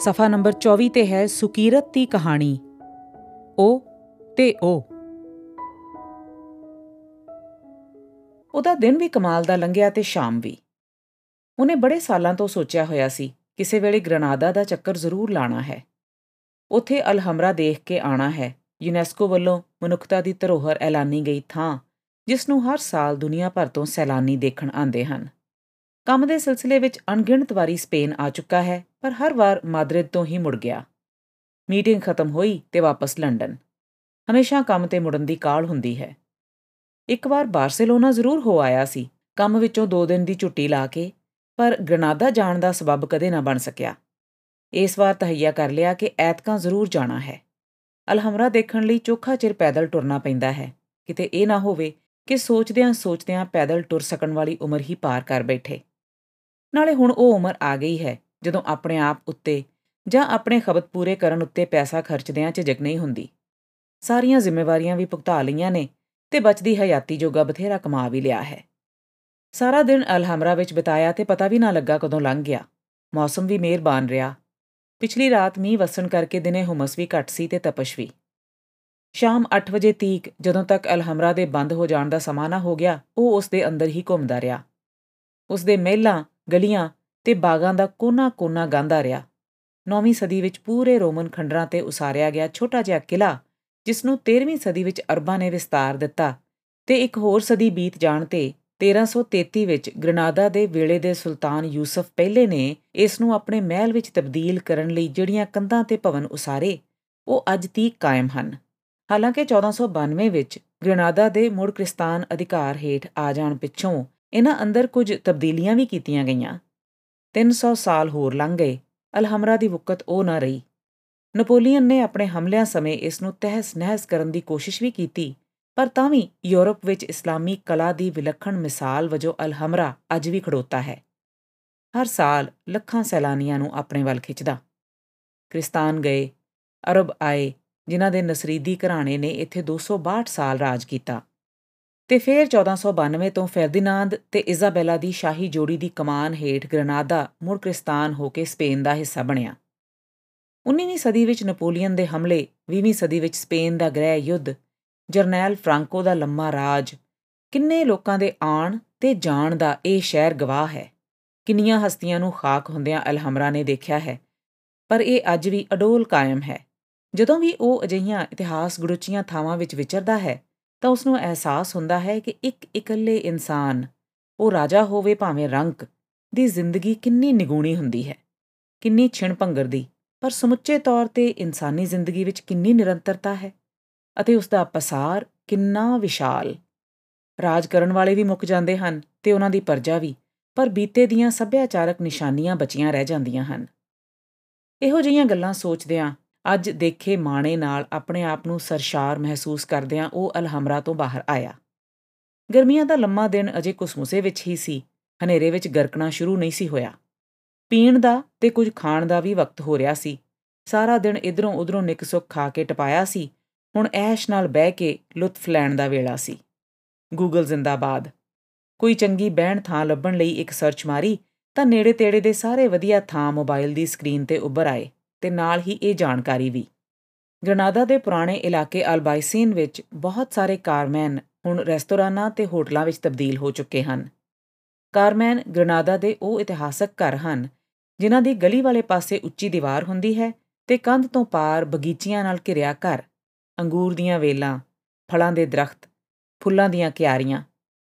ਸਫਾ number 24 ਤੇ ਹੈ ਸੁਕੀਰਤ ਦੀ ਕਹਾਣੀ। ਉਹ ਤੇ ਉਹ ਉਹਦਾ ਦਿਨ ਵੀ ਕਮਾਲ ਦਾ ਲੰਘਿਆ ਤੇ ਸ਼ਾਮ ਵੀ। ਉਹਨੇ ਬੜੇ ਸਾਲਾਂ ਤੋਂ ਸੋਚਿਆ ਹੋਇਆ ਸੀ, ਕਿਸੇ ਵੇਲੇ ਗ੍ਰਨਾਦਾ ਦਾ ਚੱਕਰ ਜ਼ਰੂਰ ਲਾਣਾ ਹੈ। ਉਥੇ ਅਲਹਮਰਾ ਦੇਖ ਕੇ ਆਣਾ ਹੈ, ਯੂਨੈਸਕੋ ਵੱਲੋਂ ਮਨੁੱਖਤਾ ਦੀ ਧਰੋਹਰ ਐਲਾਨੀ ਗਈ ਥਾਂ ਜਿਸ ਨੂੰ ਹਰ ਸਾਲ ਦੁਨੀਆ ਭਰ ਤੋਂ ਸੈਲਾਨੀ ਦੇਖਣ ਆਉਂਦੇ ਹਨ। ਕੰਮ ਦੇ ਸਿਲਸਿਲੇ ਵਿੱਚ ਅਣਗਿਣਤ ਵਾਰੀ ਸਪੇਨ ਆ ਚੁੱਕਾ ਹੈ, ਪਰ ਹਰ ਵਾਰ ਮਾਦਰਿਦ ਤੋਂ ਹੀ ਮੁੜ ਗਿਆ। ਮੀਟਿੰਗ ਖਤਮ ਹੋਈ ਤੇ ਵਾਪਸ ਲੰਡਨ। ਹਮੇਸ਼ਾ ਕੰਮ ਤੇ ਮੁੜਨ ਦੀ ਕਾਲ ਹੁੰਦੀ ਹੈ। ਇੱਕ ਵਾਰ ਬਾਰਸੀਲੋਨਾ ਜ਼ਰੂਰ ਹੋ ਆਇਆ ਸੀ, ਕੰਮ ਵਿੱਚੋਂ 2 ਦਿਨ ਦੀ ਛੁੱਟੀ ਲਾ ਕੇ, ਪਰ ਗ੍ਰਨਾਦਾ ਜਾਣ ਦਾ ਸਬਬ ਕਦੇ ਨਾ ਬਣ ਸਕਿਆ। ਇਸ ਵਾਰ ਤਹਈਆ ਕਰ ਲਿਆ ਕਿ ਐਤਕਾਂ ਜ਼ਰੂਰ ਜਾਣਾ ਹੈ। ਅਲਹਮਰਾ ਦੇਖਣ ਲਈ ਚੋਖਾ ਚਿਰ ਪੈਦਲ ਟੁਰਨਾ ਪੈਂਦਾ ਹੈ। ਕਿਤੇ ਇਹ ਨਾ ਹੋਵੇ ਕਿ ਸੋਚਦਿਆਂ ਸੋਚਦਿਆਂ ਪੈਦਲ ਟੁਰ ਸਕਣ ਵਾਲੀ ਉਮਰ ਹੀ ਪਾਰ ਕਰ ਬੈਠੇ। ਨਾਲੇ ਹੁਣ ਉਹ ਉਮਰ ਆ ਗਈ ਹੈ, ਜਦੋਂ ਆਪਣੇ ਆਪ ਉੱਤੇ ਜਾਂ ਆਪਣੇ ਖਬਤ ਪੂਰੇ ਕਰਨ ਉੱਤੇ ਪੈਸਾ ਖਰਚਦਿਆਂ ਝਿਜਕ ਨਹੀਂ ਹੁੰਦੀ। ਸਾਰੀਆਂ ਜ਼ਿੰਮੇਵਾਰੀਆਂ ਵੀ ਭੁਗਤਾ ਲਈਆਂ ਨੇ ਤੇ ਬਚਦੀ ਹਯਾਤੀ ਜੋਗਾ ਬਥੇਰਾ ਕਮਾ ਵੀ ਲਿਆ ਹੈ। ਸਾਰਾ ਦਿਨ ਅਲਹਮਰਾ ਵਿੱਚ ਬਿਤਾਇਆ ਤੇ ਪਤਾ ਵੀ ਨਾ ਲੱਗਾ ਕਦੋਂ ਲੰਘ ਗਿਆ। ਮੌਸਮ ਵੀ ਮਿਹਰਬਾਨ ਰਿਹਾ। ਪਿਛਲੀ ਰਾਤ ਮੀਂਹ ਵਸਣ ਕਰਕੇ ਦਿਨੇ ਹੁਮਸ ਵੀ ਘੱਟ ਸੀ ਤੇ ਤਪਸ਼ ਵੀ। ਸ਼ਾਮ 8 ਵਜੇ ਤੀਕ ਜਦੋਂ ਤੱਕ ਅਲਹਮਰਾ ਦੇ ਬੰਦ ਹੋ ਜਾਣ ਦਾ ਸਮਾਂ ਨਾ ਹੋ ਗਿਆ, ਉਹ ਉਸ ਦੇ ਅੰਦਰ ਹੀ ਘੁੰਮਦਾ ਰਿਹਾ। ਉਸ ਦੇ ਮਹਿਲਾਂ ਗਲੀਆਂ ਤੇ ਬਾਗਾਂ ਦਾ ਕੋਨਾ-ਕੋਨਾ ਗਾਂਦਾ ਰਿਹਾ। 9ਵੀਂ ਸਦੀ ਵਿੱਚ ਪੂਰੇ ਰੋਮਨ ਖੰਡਰਾਂ ਤੇ ਉਸਾਰਿਆ ਗਿਆ ਛੋਟਾ ਜਿਹਾ ਕਿਲਾ ਜਿਸ ਨੂੰ 13ਵੀਂ ਸਦੀ ਵਿੱਚ ਅਰਬਾਂ ਨੇ ਵਿਸਤਾਰ ਦਿੱਤਾ ਤੇ ਇੱਕ ਹੋਰ ਸਦੀ ਬੀਤ ਜਾਣ ਤੇ 1333 ਵਿੱਚ ਗ੍ਰਨਾਦਾ ਦੇ ਵੇਲੇ ਦੇ ਸੁਲਤਾਨ ਯੂਸਫ ਪਹਿਲੇ ਨੇ ਇਸ ਨੂੰ ਆਪਣੇ ਮਹਿਲ ਵਿੱਚ ਤਬਦੀਲ ਕਰਨ ਲਈ ਜਿਹੜੀਆਂ ਕੰਧਾਂ ਤੇ ਭਵਨ ਉਸਾਰੇ, ਉਹ ਅੱਜ ਤੀਕ ਕਾਇਮ ਹਨ। ਹਾਲਾਂਕਿ 1492 ਵਿੱਚ ਗ੍ਰਨਾਦਾ ਦੇ ਮੁੜ ਕ੍ਰਿਸਤਾਨ ਅਧਿਕਾਰ ਹੇਠ ਆ ਜਾਣ ਪਿੱਛੋਂ ਇਹਨਾਂ ਅੰਦਰ ਕੁਝ ਤਬਦੀਲੀਆਂ ਵੀ ਕੀਤੀਆਂ ਗਈਆਂ। 300 ਸਾਲ ਹੋਰ ਲੰਘ ਗਏ, ਅਲਹਮਰਾ ਦੀ ਵਕਤ ਉਹ ਨਾ ਰਹੀ। ਨਪੋਲੀਅਨ ਨੇ ਆਪਣੇ ਹਮਲਿਆਂ ਸਮੇਂ ਇਸ ਨੂੰ ਤਹਿਸ-ਨਹਿਸ ਕਰਨ ਦੀ ਕੋਸ਼ਿਸ਼ ਵੀ ਕੀਤੀ, ਪਰ ਤਾਂ ਵੀ ਯੂਰਪ ਵਿੱਚ ਇਸਲਾਮੀ ਕਲਾ ਦੀ ਵਿਲੱਖਣ ਮਿਸਾਲ ਵਜੋਂ ਅਲਹਮਰਾ ਅੱਜ ਵੀ ਖੜੋਤਾ ਹੈ। ਹਰ ਸਾਲ ਲੱਖਾਂ ਸੈਲਾਨੀਆਂ ਨੂੰ ਆਪਣੇ ਵੱਲ ਖਿੱਚਦਾ। ਕ੍ਰਿਸਤਾਨ ਗਏ, ਅਰਬ ਆਏ, ਜਿਨ੍ਹਾਂ ਦੇ ਨਸਰੀਦੀ ਘਰਾਣੇ ਨੇ ਇੱਥੇ 262 ਸਾਲ ਰਾਜ ਕੀਤਾ। ਤੇ ਫਿਰ 1492 ਤੋਂ ਫਰਦੀਨਾਂਦ ਤੇ ਇਜ਼ਾਬੈਲਾ ਦੀ ਸ਼ਾਹੀ ਜੋੜੀ ਦੀ ਕਮਾਨ ਹੇਠ ਗ੍ਰਨਾਦਾ ਮੁੜ ਕ੍ਰਿਸਤਾਨ ਹੋ ਕੇ ਸਪੇਨ ਦਾ ਹਿੱਸਾ ਬਣਿਆ। 19ਵੀਂ ਸਦੀ ਵਿੱਚ ਨਪੋਲੀਅਨ ਦੇ ਹਮਲੇ 20ਵੀਂ ਸਦੀ ਵਿੱਚ ਸਪੇਨ ਦਾ ਗ੍ਰਹਿ ਯੁੱਧ, ਜਰਨੈਲ ਫ੍ਰਾਂਕੋ ਦਾ ਲੰਮਾ ਰਾਜ, ਕਿੰਨੇ ਲੋਕਾਂ ਦੇ ਆਣ ਤੇ ਜਾਣ ਦਾ ਇਹ ਸ਼ਹਿਰ ਗਵਾਹ ਹੈ। ਕਿੰਨੀਆਂ ਹਸਤੀਆਂ ਨੂੰ ਖਾਕ ਹੁੰਦਿਆਂ ਅਲਹਮਰਾ ਨੇ ਦੇਖਿਆ ਹੈ, ਪਰ ਇਹ ਅੱਜ ਵੀ ਅਡੋਲ ਕਾਇਮ ਹੈ। ਜਦੋਂ ਵੀ ਉਹ ਅਜਿਹੀਆਂ ਇਤਿਹਾਸ ਗੁਰੂਚੀਆਂ ਥਾਵਾਂ ਵਿੱਚ ਵਿਚਰਦਾ ਹੈ ਤਾਂ ਉਸ ਨੂੰ ਅਹਿਸਾਸ ਹੁੰਦਾ ਹੈ ਕਿ ਇੱਕ ਇਕੱਲੇ ਇਨਸਾਨ, ਉਹ ਰਾਜਾ ਹੋਵੇ ਭਾਵੇਂ ਰੰਕ ਦੀ ਜ਼ਿੰਦਗੀ ਕਿੰਨੀ ਨਿਗੂਣੀ ਹੁੰਦੀ ਹੈ, ਕਿੰਨੀ ਛਿਣ ਭੰਗਰ ਦੀ, ਪਰ ਸਮੁੱਚੇ ਤੌਰ ਤੇ ਇਨਸਾਨੀ ਜ਼ਿੰਦਗੀ ਵਿੱਚ ਕਿੰਨੀ ਨਿਰੰਤਰਤਾ ਹੈ ਅਤੇ ਉਸ ਦਾ ਪਸਾਰ ਕਿੰਨਾ ਵਿਸ਼ਾਲ। ਰਾਜ ਕਰਨ ਵਾਲੇ ਵੀ ਮੁੱਕ ਜਾਂਦੇ ਹਨ ਤੇ ਉਹਨਾਂ ਦੀ ਪਰਜਾ ਵੀ, ਪਰ ਬੀਤੇ ਦੀਆਂ ਸੱਭਿਆਚਾਰਕ ਨਿਸ਼ਾਨੀਆਂ ਬਚੀਆਂ ਰਹਿ ਜਾਂਦੀਆਂ ਹਨ। ਇਹੋ ਜਿਹੀਆਂ ਗੱਲਾਂ ਸੋਚਦਿਆਂ ਅੱਜ ਦੇਖੇ ਮਾਣੇ ਨਾਲ ਆਪਣੇ ਆਪ ਨੂੰ ਸਰਸ਼ਾਰ ਮਹਿਸੂਸ ਕਰਦਿਆਂ ਉਹ ਅਲਹਮਰਾ ਤੋਂ ਬਾਹਰ ਆਇਆ। ਗਰਮੀਆਂ ਦਾ ਲੰਮਾ ਦਿਨ ਅਜੇ ਕੁਸਮੁਸੇ ਵਿੱਚ ਹੀ ਸੀ, ਹਨੇਰੇ ਵਿੱਚ ਗਰਕਣਾ ਸ਼ੁਰੂ ਨਹੀਂ ਸੀ ਹੋਇਆ। ਪੀਣ ਦਾ ਤੇ ਕੁਝ ਖਾਣ ਦਾ ਵੀ ਵਕਤ ਹੋ ਰਿਹਾ ਸੀ। ਸਾਰਾ ਦਿਨ ਇਧਰੋਂ ਉਧਰੋਂ ਨਿਕ ਸੁੱਖ ਖਾ ਕੇ ਟਪਾਇਆ ਸੀ, ਹੁਣ ਐਸ਼ ਨਾਲ ਬਹਿ ਕੇ ਲੁਤਫ ਲੈਣ ਦਾ ਵੇਲਾ ਸੀ। ਗੂਗਲ ਜ਼ਿੰਦਾਬਾਦ। ਕੋਈ ਚੰਗੀ ਬਹਿਣ ਥਾਂ ਲੱਭਣ ਲਈ ਇੱਕ ਸਰਚ ਮਾਰੀ, ਤਾਂ ਨੇੜੇ ਤੇੜੇ ਦੇ ਸਾਰੇ ਵਧੀਆ ਥਾਂ ਮੋਬਾਈਲ ਦੀ ਸਕਰੀਨ ਤੇ ਉੱਭਰ ਆਏ। ਤੇ ਨਾਲ ਹੀ ਇਹ ਜਾਣਕਾਰੀ ਵੀ। ਗ੍ਰਨਾਦਾ ਦੇ ਪੁਰਾਣੇ ਇਲਾਕੇ ਅਲਬਾਈਸੀਨ ਵਿੱਚ ਬਹੁਤ ਸਾਰੇ ਕਾਰਮੈਨ ਹੁਣ ਰੈਸਟੋਰਾਂਾਂ ਤੇ ਹੋਟਲਾਂ ਵਿੱਚ ਤਬਦੀਲ ਹੋ ਚੁੱਕੇ ਹਨ। ਕਾਰਮੈਨ ਗ੍ਰਨਾਦਾ ਦੇ ਉਹ ਇਤਿਹਾਸਕ ਘਰ ਹਨ, ਜਿਨ੍ਹਾਂ ਦੀ ਗਲੀ ਵਾਲੇ ਪਾਸੇ ਉੱਚੀ ਦੀਵਾਰ ਹੁੰਦੀ ਹੈ ਤੇ ਕੰਧ ਤੋਂ ਪਾਰ ਬਗੀਚੀਆਂ ਨਾਲ ਘਿਰਿਆ ਘਰ, ਅੰਗੂਰ ਦੀਆਂ ਵੇਲਾਂ, ਫਲਾਂ ਦੇ ਦਰਖਤ, ਫੁੱਲਾਂ ਦੀਆਂ ਕਿਆਰੀਆਂ,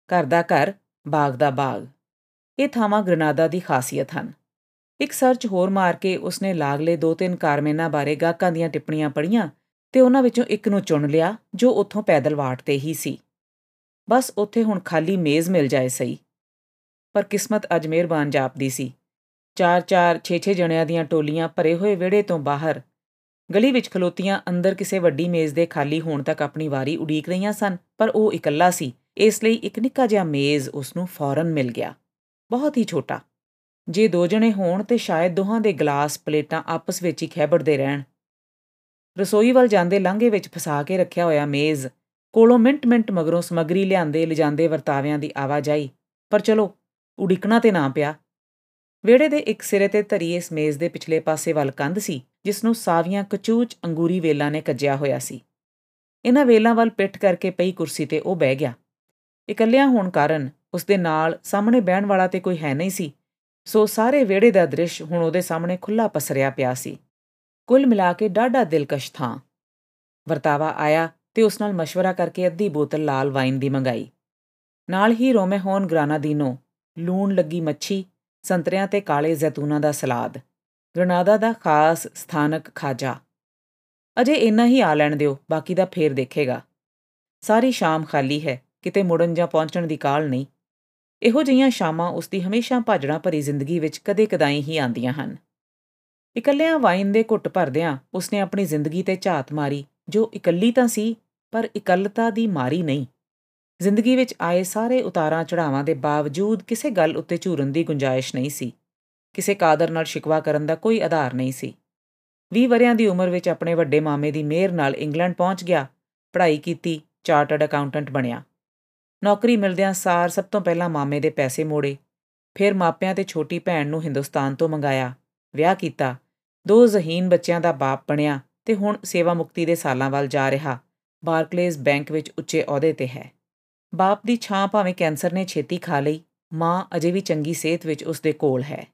ਘਰ ਦਾ ਘਰ, ਬਾਗ ਦਾ ਬਾਗ। ਇਹ ਥਾਵਾਂ ਗ੍ਰਨਾਦਾ ਦੀ ਖਾਸੀਅਤ ਹਨ। ਇੱਕ ਸਰਚ ਹੋਰ ਮਾਰ ਕੇ ਉਸਨੇ ਲਾਗਲੇ ਦੋ ਤਿੰਨ ਕਾਰਮੈਨਾਂ ਬਾਰੇ ਗਾਹਕਾਂ ਦੀਆਂ ਟਿੱਪਣੀਆਂ ਪੜ੍ਹੀਆਂ ਤੇ ਉਹਨਾਂ ਵਿੱਚੋਂ ਇੱਕ ਨੂੰ ਚੁਣ ਲਿਆ, ਜੋ ਉੱਥੋਂ ਪੈਦਲ ਵਾਟ ਤੇ ਹੀ ਸੀ। ਬਸ ਉੱਥੇ ਹੁਣ ਖਾਲੀ ਮੇਜ਼ ਮਿਲ ਜਾਏ ਸਹੀ। ਪਰ ਕਿਸਮਤ ਅੱਜ ਮਿਹਰਬਾਨ ਜਾਪਦੀ ਸੀ। ਚਾਰ-ਚਾਰ ਛੇ-ਛੇ ਜਣਿਆਂ ਦੀਆਂ ਟੋਲੀਆਂ ਭਰੇ ਹੋਏ ਵਿਹੜੇ ਤੋਂ ਬਾਹਰ, ਗਲੀ ਵਿੱਚ ਖਲੋਤੀਆਂ ਅੰਦਰ ਕਿਸੇ ਵੱਡੀ ਮੇਜ਼ ਦੇ ਖਾਲੀ ਹੋਣ ਤੱਕ ਆਪਣੀ ਵਾਰੀ ਉਡੀਕ ਰਹੀਆਂ ਸਨ, ਪਰ ਉਹ ਇਕੱਲਾ ਸੀ। ਇਸ ਲਈ ਇੱਕ ਨਿੱਕਾ ਜਿਹਾ ਮੇਜ਼ ਉਸ ਨੂੰ ਫੌਰਨ ਮਿਲ ਗਿਆ। ਬਹੁਤ ਹੀ ਛੋਟਾ। ਜੇ ਦੋ ਜਣੇ ਹੋਣ ਤੇ ਸ਼ਾਇਦ ਦੋਹਾਂ ਦੇ ਗਲਾਸ ਪਲੇਟਾਂ ਆਪਸ ਵਿੱਚ ਹੀ ਖੈਬੜਦੇ ਰਹਿਣ। ਰਸੋਈ ਵੱਲ ਜਾਂਦੇ ਲਾਂਘੇ ਵਿੱਚ ਫਸਾ ਕੇ ਰੱਖਿਆ ਹੋਇਆ ਮੇਜ਼ ਕੋਲੋਂ ਮਿੰਟ-ਮਿੰਟ ਮਗਰੋਂ ਸਮਗਰੀ ਲਿਆਂਦੇ ਲਿਜਾਂਦੇ ਵਰਤਾਵਿਆਂ ਦੀ ਆਵਾਜਾਈ ਪਰ ਚਲੋ, ਉਡੀਕਣਾ ਤੇ ਨਾ ਪਿਆ। ਵਿਹੜੇ ਦੇ ਇੱਕ ਸਿਰੇ ਤੇ ਧਰੀ ਇਸ ਮੇਜ਼ ਦੇ ਪਿਛਲੇ ਪਾਸੇ ਵੱਲ ਕੰਧ ਸੀ, ਜਿਸ ਨੂੰ ਸਾਵੀਆਂ ਕਚੂਚ ਅੰਗੂਰੀ ਵੇਲਾਂ ਨੇ ਕੱਜਿਆ ਹੋਇਆ ਸੀ। ਇਹਨਾਂ ਵੇਲਾਂ ਵੱਲ ਪਿੱਠ ਕਰਕੇ ਪਈ ਕੁਰਸੀ ਤੇ ਉਹ ਬਹਿ ਗਿਆ। ਇਕੱਲਿਆਂ ਹੋਣ ਕਾਰਨ ਉਸ ਦੇ ਨਾਲ ਸਾਹਮਣੇ ਬਹਿਣ ਵਾਲਾ ਤੇ ਕੋਈ ਹੈ ਨਹੀਂ ਸੀ ਸੋ ਸਾਰੇ ਵਿਹੜੇ ਦਾ ਦ੍ਰਿਸ਼ ਹੁਣ ਉਹਦੇ ਸਾਹਮਣੇ ਖੁੱਲਾ ਪਸਰਿਆ ਪਿਆ ਸੀ। ਕੁੱਲ ਮਿਲਾ ਕੇ ਡਾਢਾ ਦਿਲਕਸ਼ ਥਾਂ। ਵਰਤਾਵਾ ਆਇਆ ਤੇ ਉਸ ਨਾਲ مشਵਰਾ ਕਰਕੇ ਅੱਧੀ ਬੋਤਲ ਲਾਲ ਵਾਈਨ ਦੀ ਮੰਗਾਈ। ਨਾਲ ਹੀ ਰੋਮੇਹੋਨ ਗ੍ਰਾਨਾਦੀਨੋ ਲੂਣ ਲੱਗੀ ਮੱਛੀ, ਸੰਤਰਿਆਂ ਤੇ ਕਾਲੇ ਜ਼ੈਤੂਨਾਂ ਦਾ ਸਲਾਦ, ਗ੍ਰਨਾਦਾ ਦਾ ਖਾਸ ਸਥਾਨਕ ਖਾਜਾ। ਅਜੇ ਇੰਨਾ ਹੀ ਆ ਲੈਣ ਦਿਓ, ਬਾਕੀ ਦਾ ਫੇਰ ਦੇਖੇਗਾ। ਸਾਰੀ ਸ਼ਾਮ ਖਾਲੀ ਹੈ, ਕਿਤੇ ਮੁੜਨ ਜਾਂ ਪਹੁੰਚਣ ਦੀ ਕਾਲ ਨਹੀਂ। ਇਹੋ ਜਿਹੀਆਂ ਸ਼ਾਮਾਂ ਉਸ ਦੀ ਹਮੇਸ਼ਾ ਭਾਜੜਾ ਭਰੀ ਜ਼ਿੰਦਗੀ ਵਿੱਚ ਕਦੇ-ਕਦਾਈ ਹੀ ਆਉਂਦੀਆਂ ਹਨ। ਇਕੱਲਿਆਂ ਵਾਈਨ ਦੇ ਘੁੱਟ ਭਰਦਿਆਂ ਉਸਨੇ ਆਪਣੀ ਜ਼ਿੰਦਗੀ ਤੇ ਝਾਤ ਮਾਰੀ, ਜੋ ਇਕੱਲੀ ਤਾਂ ਸੀ, ਪਰ ਇਕੱਲਤਾ ਦੀ ਮਾਰੀ ਨਹੀਂ। ਜ਼ਿੰਦਗੀ ਵਿੱਚ ਆਏ ਸਾਰੇ ਉਤਾਰਾਂ ਚੜਾਵਾਂ ਦੇ ਬਾਵਜੂਦ ਕਿਸੇ ਗੱਲ ਉੱਤੇ ਝੂਰਨ ਦੀ ਗੁੰਜਾਇਸ਼ ਨਹੀਂ ਸੀ। ਕਿਸੇ ਕਾਦਰ ਨਾਲ ਸ਼ਿਕਵਾ ਕਰਨ ਦਾ ਕੋਈ ਆਧਾਰ ਨਹੀਂ ਸੀ। 20 ਵਰਿਆਂ ਦੀ ਉਮਰ ਵਿੱਚ ਆਪਣੇ ਵੱਡੇ ਮਾਮੇ ਦੀ ਮਿਹਰ ਨਾਲ ਇੰਗਲੈਂਡ ਪਹੁੰਚ ਗਿਆ, ਪੜ੍ਹਾਈ ਕੀਤੀ, ਚਾਰਟਰਡ ਅਕਾਊਂਟੈਂਟ ਬਣਿਆ। ਨੌਕਰੀ ਮਿਲਦਿਆਂ ਸਾਰ ਸਭ ਤੋਂ ਪਹਿਲਾਂ ਮਾਮੇ ਦੇ ਪੈਸੇ ਮੋੜੇ। ਫਿਰ ਮਾਪਿਆਂ ਤੇ ਛੋਟੀ ਭੈਣ ਨੂੰ ਹਿੰਦੁਸਤਾਨ ਤੋਂ ਮੰਗਾਇਆ। ਵਿਆਹ ਕੀਤਾ। ਦੋ ਜ਼ਹੀਨ ਬੱਚਿਆਂ ਦਾ ਬਾਪ ਬਣਿਆ ਤੇ ਹੁਣ ਸੇਵਾ ਮੁਕਤੀ ਦੇ ਸਾਲਾਂ ਵੱਲ ਜਾ ਰਿਹਾ। ਬਾਰਕਲੇਜ਼ ਬੈਂਕ ਵਿੱਚ ਉੱਚੇ ਅਹੁਦੇ ਤੇ ਹੈ। ਬਾਪ ਦੀ ਛਾਂ ਭਾਵੇਂ ਕੈਂਸਰ ਨੇ ਛੇਤੀ ਖਾ ਲਈ, ਮਾਂ ਅਜੇ ਵੀ ਚੰਗੀ ਸਿਹਤ ਵਿੱਚ ਉਸ ਦੇ ਕੋਲ ਹੈ।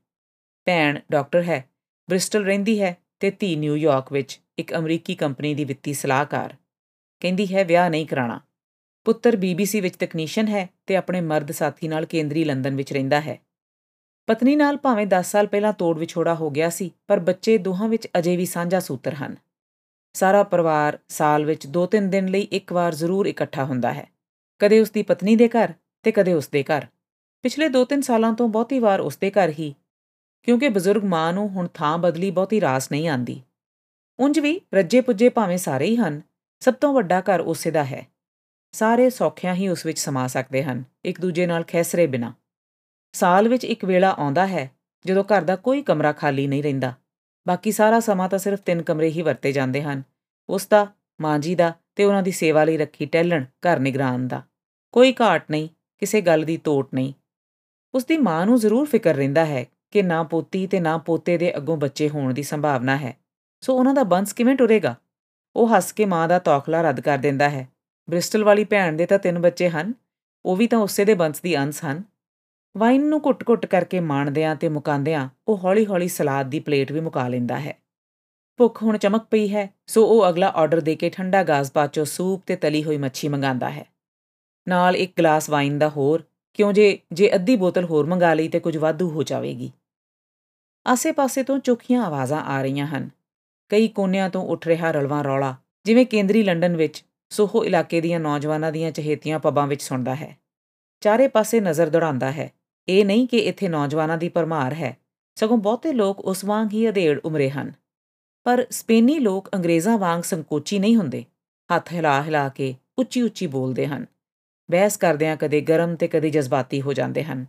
ਭੈਣ ਡਾਕਟਰ ਹੈ, ਬ੍ਰਿਸਟਲ ਰਹਿੰਦੀ ਹੈ ਤੇ ਧੀ ਨਿਊਯਾਰਕ ਵਿੱਚ ਇੱਕ ਅਮਰੀਕੀ ਕੰਪਨੀ ਦੀ ਵਿੱਤੀ ਸਲਾਹਕਾਰ। ਕਹਿੰਦੀ ਹੈ, ਵਿਆਹ ਨਹੀਂ ਕਰਾਣਾ। ਪੁੱਤਰ ਬੀਬੀਸੀ ਵਿੱਚ ਤਕਨੀਸ਼ੀਅਨ ਹੈ ਤੇ ਆਪਣੇ ਮਰਦ ਸਾਥੀ ਨਾਲ ਕੇਂਦਰੀ ਲੰਡਨ ਵਿੱਚ ਰਹਿੰਦਾ ਹੈ। ਪਤਨੀ ਨਾਲ ਭਾਵੇਂ 10 ਸਾਲ ਪਹਿਲਾਂ ਤੋੜ ਵਿਛੋੜਾ ਹੋ ਗਿਆ ਸੀ, ਪਰ ਬੱਚੇ ਦੋਹਾਂ ਵਿੱਚ ਅਜੇ ਵੀ ਸਾਂਝਾ ਸੂਤਰ ਹਨ। ਸਾਰਾ ਪਰਿਵਾਰ ਸਾਲ ਵਿੱਚ 2-3 ਦਿਨ ਲਈ ਇੱਕ ਵਾਰ ਜ਼ਰੂਰ ਇਕੱਠਾ ਹੁੰਦਾ ਹੈ। ਕਦੇ ਉਸ ਦੀ ਪਤਨੀ ਦੇ ਘਰ ਤੇ ਕਦੇ ਉਸ ਦੇ ਘਰ। ਪਿਛਲੇ 2-3 ਸਾਲਾਂ ਤੋਂ ਬਹੁਤੀ ਵਾਰ ਉਸ ਦੇ ਘਰ ਹੀ, ਕਿਉਂਕਿ ਬਜ਼ੁਰਗ ਮਾਂ ਨੂੰ ਹੁਣ ਥਾਂ ਬਦਲੀ ਬਹੁਤੀ ਰਾਸ ਨਹੀਂ ਆਂਦੀ। ਉਂਝ ਵੀ ਰੱਜੇ ਪੁੱਜੇ ਭਾਵੇਂ ਸਾਰੇ ਹੀ ਹਨ, ਸਭ ਤੋਂ ਵੱਡਾ ਘਰ ਉਸੇ ਦਾ ਹੈ। ਸਾਰੇ ਸੌਖਿਆਂ ਹੀ ਉਸ ਵਿੱਚ ਸਮਾ ਸਕਦੇ ਹਨ, ਇੱਕ ਦੂਜੇ ਨਾਲ ਖੈਸਰੇ ਬਿਨਾ। ਸਾਲ ਵਿੱਚ ਇੱਕ ਵੇਲਾ ਆਉਂਦਾ ਹੈ, ਜਦੋਂ ਘਰ ਦਾ ਕੋਈ ਕਮਰਾ ਖਾਲੀ ਨਹੀਂ ਰਹਿੰਦਾ। ਬਾਕੀ ਸਾਰਾ ਸਮਾਂ ਤਾਂ ਸਿਰਫ ਤਿੰਨ ਕਮਰੇ ਹੀ ਵਰਤੇ ਜਾਂਦੇ ਹਨ, ਉਸ ਦਾ, ਮਾਂ ਜੀ ਦਾ ਤੇ ਉਹਨਾਂ ਦੀ ਸੇਵਾ ਲਈ ਰੱਖੀ ਟੈਲਣ ਘਰ ਨਿਗਰਾਨ ਦਾ। ਕੋਈ ਘਾਟ ਨਹੀਂ, ਕਿਸੇ ਗੱਲ ਦੀ ਤੋਟ ਨਹੀਂ। ਉਸ ਦੀ ਮਾਂ ਨੂੰ ਜ਼ਰੂਰ ਫਿਕਰ ਰਹਿੰਦਾ ਹੈ ਕਿ ਨਾ ਪੋਤੀ ਤੇ ਨਾ ਪੋਤੇ ਦੇ ਅੱਗੋਂ ਬੱਚੇ ਹੋਣ ਦੀ ਸੰਭਾਵਨਾ ਹੈ। ਸੋ ਉਹਨਾਂ ਦਾ ਬੰਸ ਕਿਵੇਂ ਟੁਰੇਗਾ? ਉਹ ਹੱਸ ਕੇ ਮਾਂ ਦਾ ਤੌਖਲਾ ਰੱਦ ਕਰ ਦਿੰਦਾ ਹੈ। ਬ੍ਰਿਸਟਲ ਵਾਲੀ ਭੈਣ ਦੇ ਤਾਂ ਤਿੰਨ ਬੱਚੇ ਹਨ, ਉਹ ਵੀ ਤਾਂ ਉਸੇ ਦੇ ਬੰਸ ਦੀ ਅੰਸ ਹਨ। ਵਾਈਨ ਨੂੰ ਘੁੱਟ-ਘੁੱਟ ਕਰਕੇ ਮਾਣਦਿਆਂ ਤੇ ਮੁਕਾਂਦਿਆਂ ਉਹ ਹੌਲੀ-ਹੌਲੀ ਸਲਾਦ ਦੀ ਪਲੇਟ ਵੀ ਮੁਕਾ ਲੈਂਦਾ ਹੈ। ਭੁੱਖ ਹੁਣ ਚਮਕ ਪਈ ਹੈ, ਸੋ ਉਹ ਅਗਲਾ ਆਰਡਰ ਦੇ ਕੇ ਠੰਡਾ ਗਾਜ਼ਪਾਚੋ ਸੂਪ ਤੇ ਤਲੀ ਹੋਈ ਮੱਛੀ ਮੰਗਾਉਂਦਾ ਹੈ। ਨਾਲ ਇੱਕ ਗਲਾਸ ਵਾਈਨ ਦਾ ਹੋਰ, ਕਿਉਂ ਜੇ ਜੇ ਅੱਧੀ ਬੋਤਲ ਹੋਰ ਮੰਗਾ ਲਈ ਤੇ ਕੁਝ ਵਾਧੂ ਹੋ ਜਾਵੇਗੀ। ਆਸੇ-ਪਾਸੇ ਤੋਂ ਚੁੱਕੀਆਂ ਆਵਾਜ਼ਾਂ ਆ ਰਹੀਆਂ ਹਨ। ਕਈ ਕੋਨਿਆਂ ਤੋਂ ਉੱਠ ਰਿਹਾ ਰਲਵਾਂ ਰੌਲਾ, ਜਿਵੇਂ ਕੇਂਦਰੀ ਲੰਡਨ ਵਿੱਚ ਸੋਹੋ ਇਲਾਕੇ ਦੀਆਂ ਨੌਜਵਾਨਾਂ ਦੀਆਂ ਚਹੇਤੀਆਂ ਪੱਬਾਂ ਵਿੱਚ ਸੁਣਦਾ ਹੈ। ਚਾਰੇ ਪਾਸੇ ਨਜ਼ਰ ਦੌੜਾਉਂਦਾ ਹੈ। ਇਹ ਨਹੀਂ ਕਿ ਇੱਥੇ ਨੌਜਵਾਨਾਂ ਦੀ ਪਰਮਾਰ ਹੈ। ਸਗੋਂ ਬਹੁਤੇ ਲੋਕ ਉਸ ਵਾਂਗ ਹੀ ਅਧੇੜ ਉਮਰੇ ਹਨ। ਪਰ ਸਪੇਨੀ ਲੋਕ ਅੰਗਰੇਜ਼ਾਂ ਵਾਂਗ ਸੰਕੋਚੀ ਨਹੀਂ ਹੁੰਦੇ। ਹੱਥ ਹਿਲਾ ਹਿਲਾ ਕੇ ਉੱਚੀ ਉੱਚੀ ਬੋਲਦੇ ਹਨ। ਬਹਿਸ ਕਰਦਿਆਂ ਕਦੇ ਗਰਮ ਤੇ ਕਦੇ ਜਜ਼ਬਾਤੀ ਹੋ ਜਾਂਦੇ ਹਨ।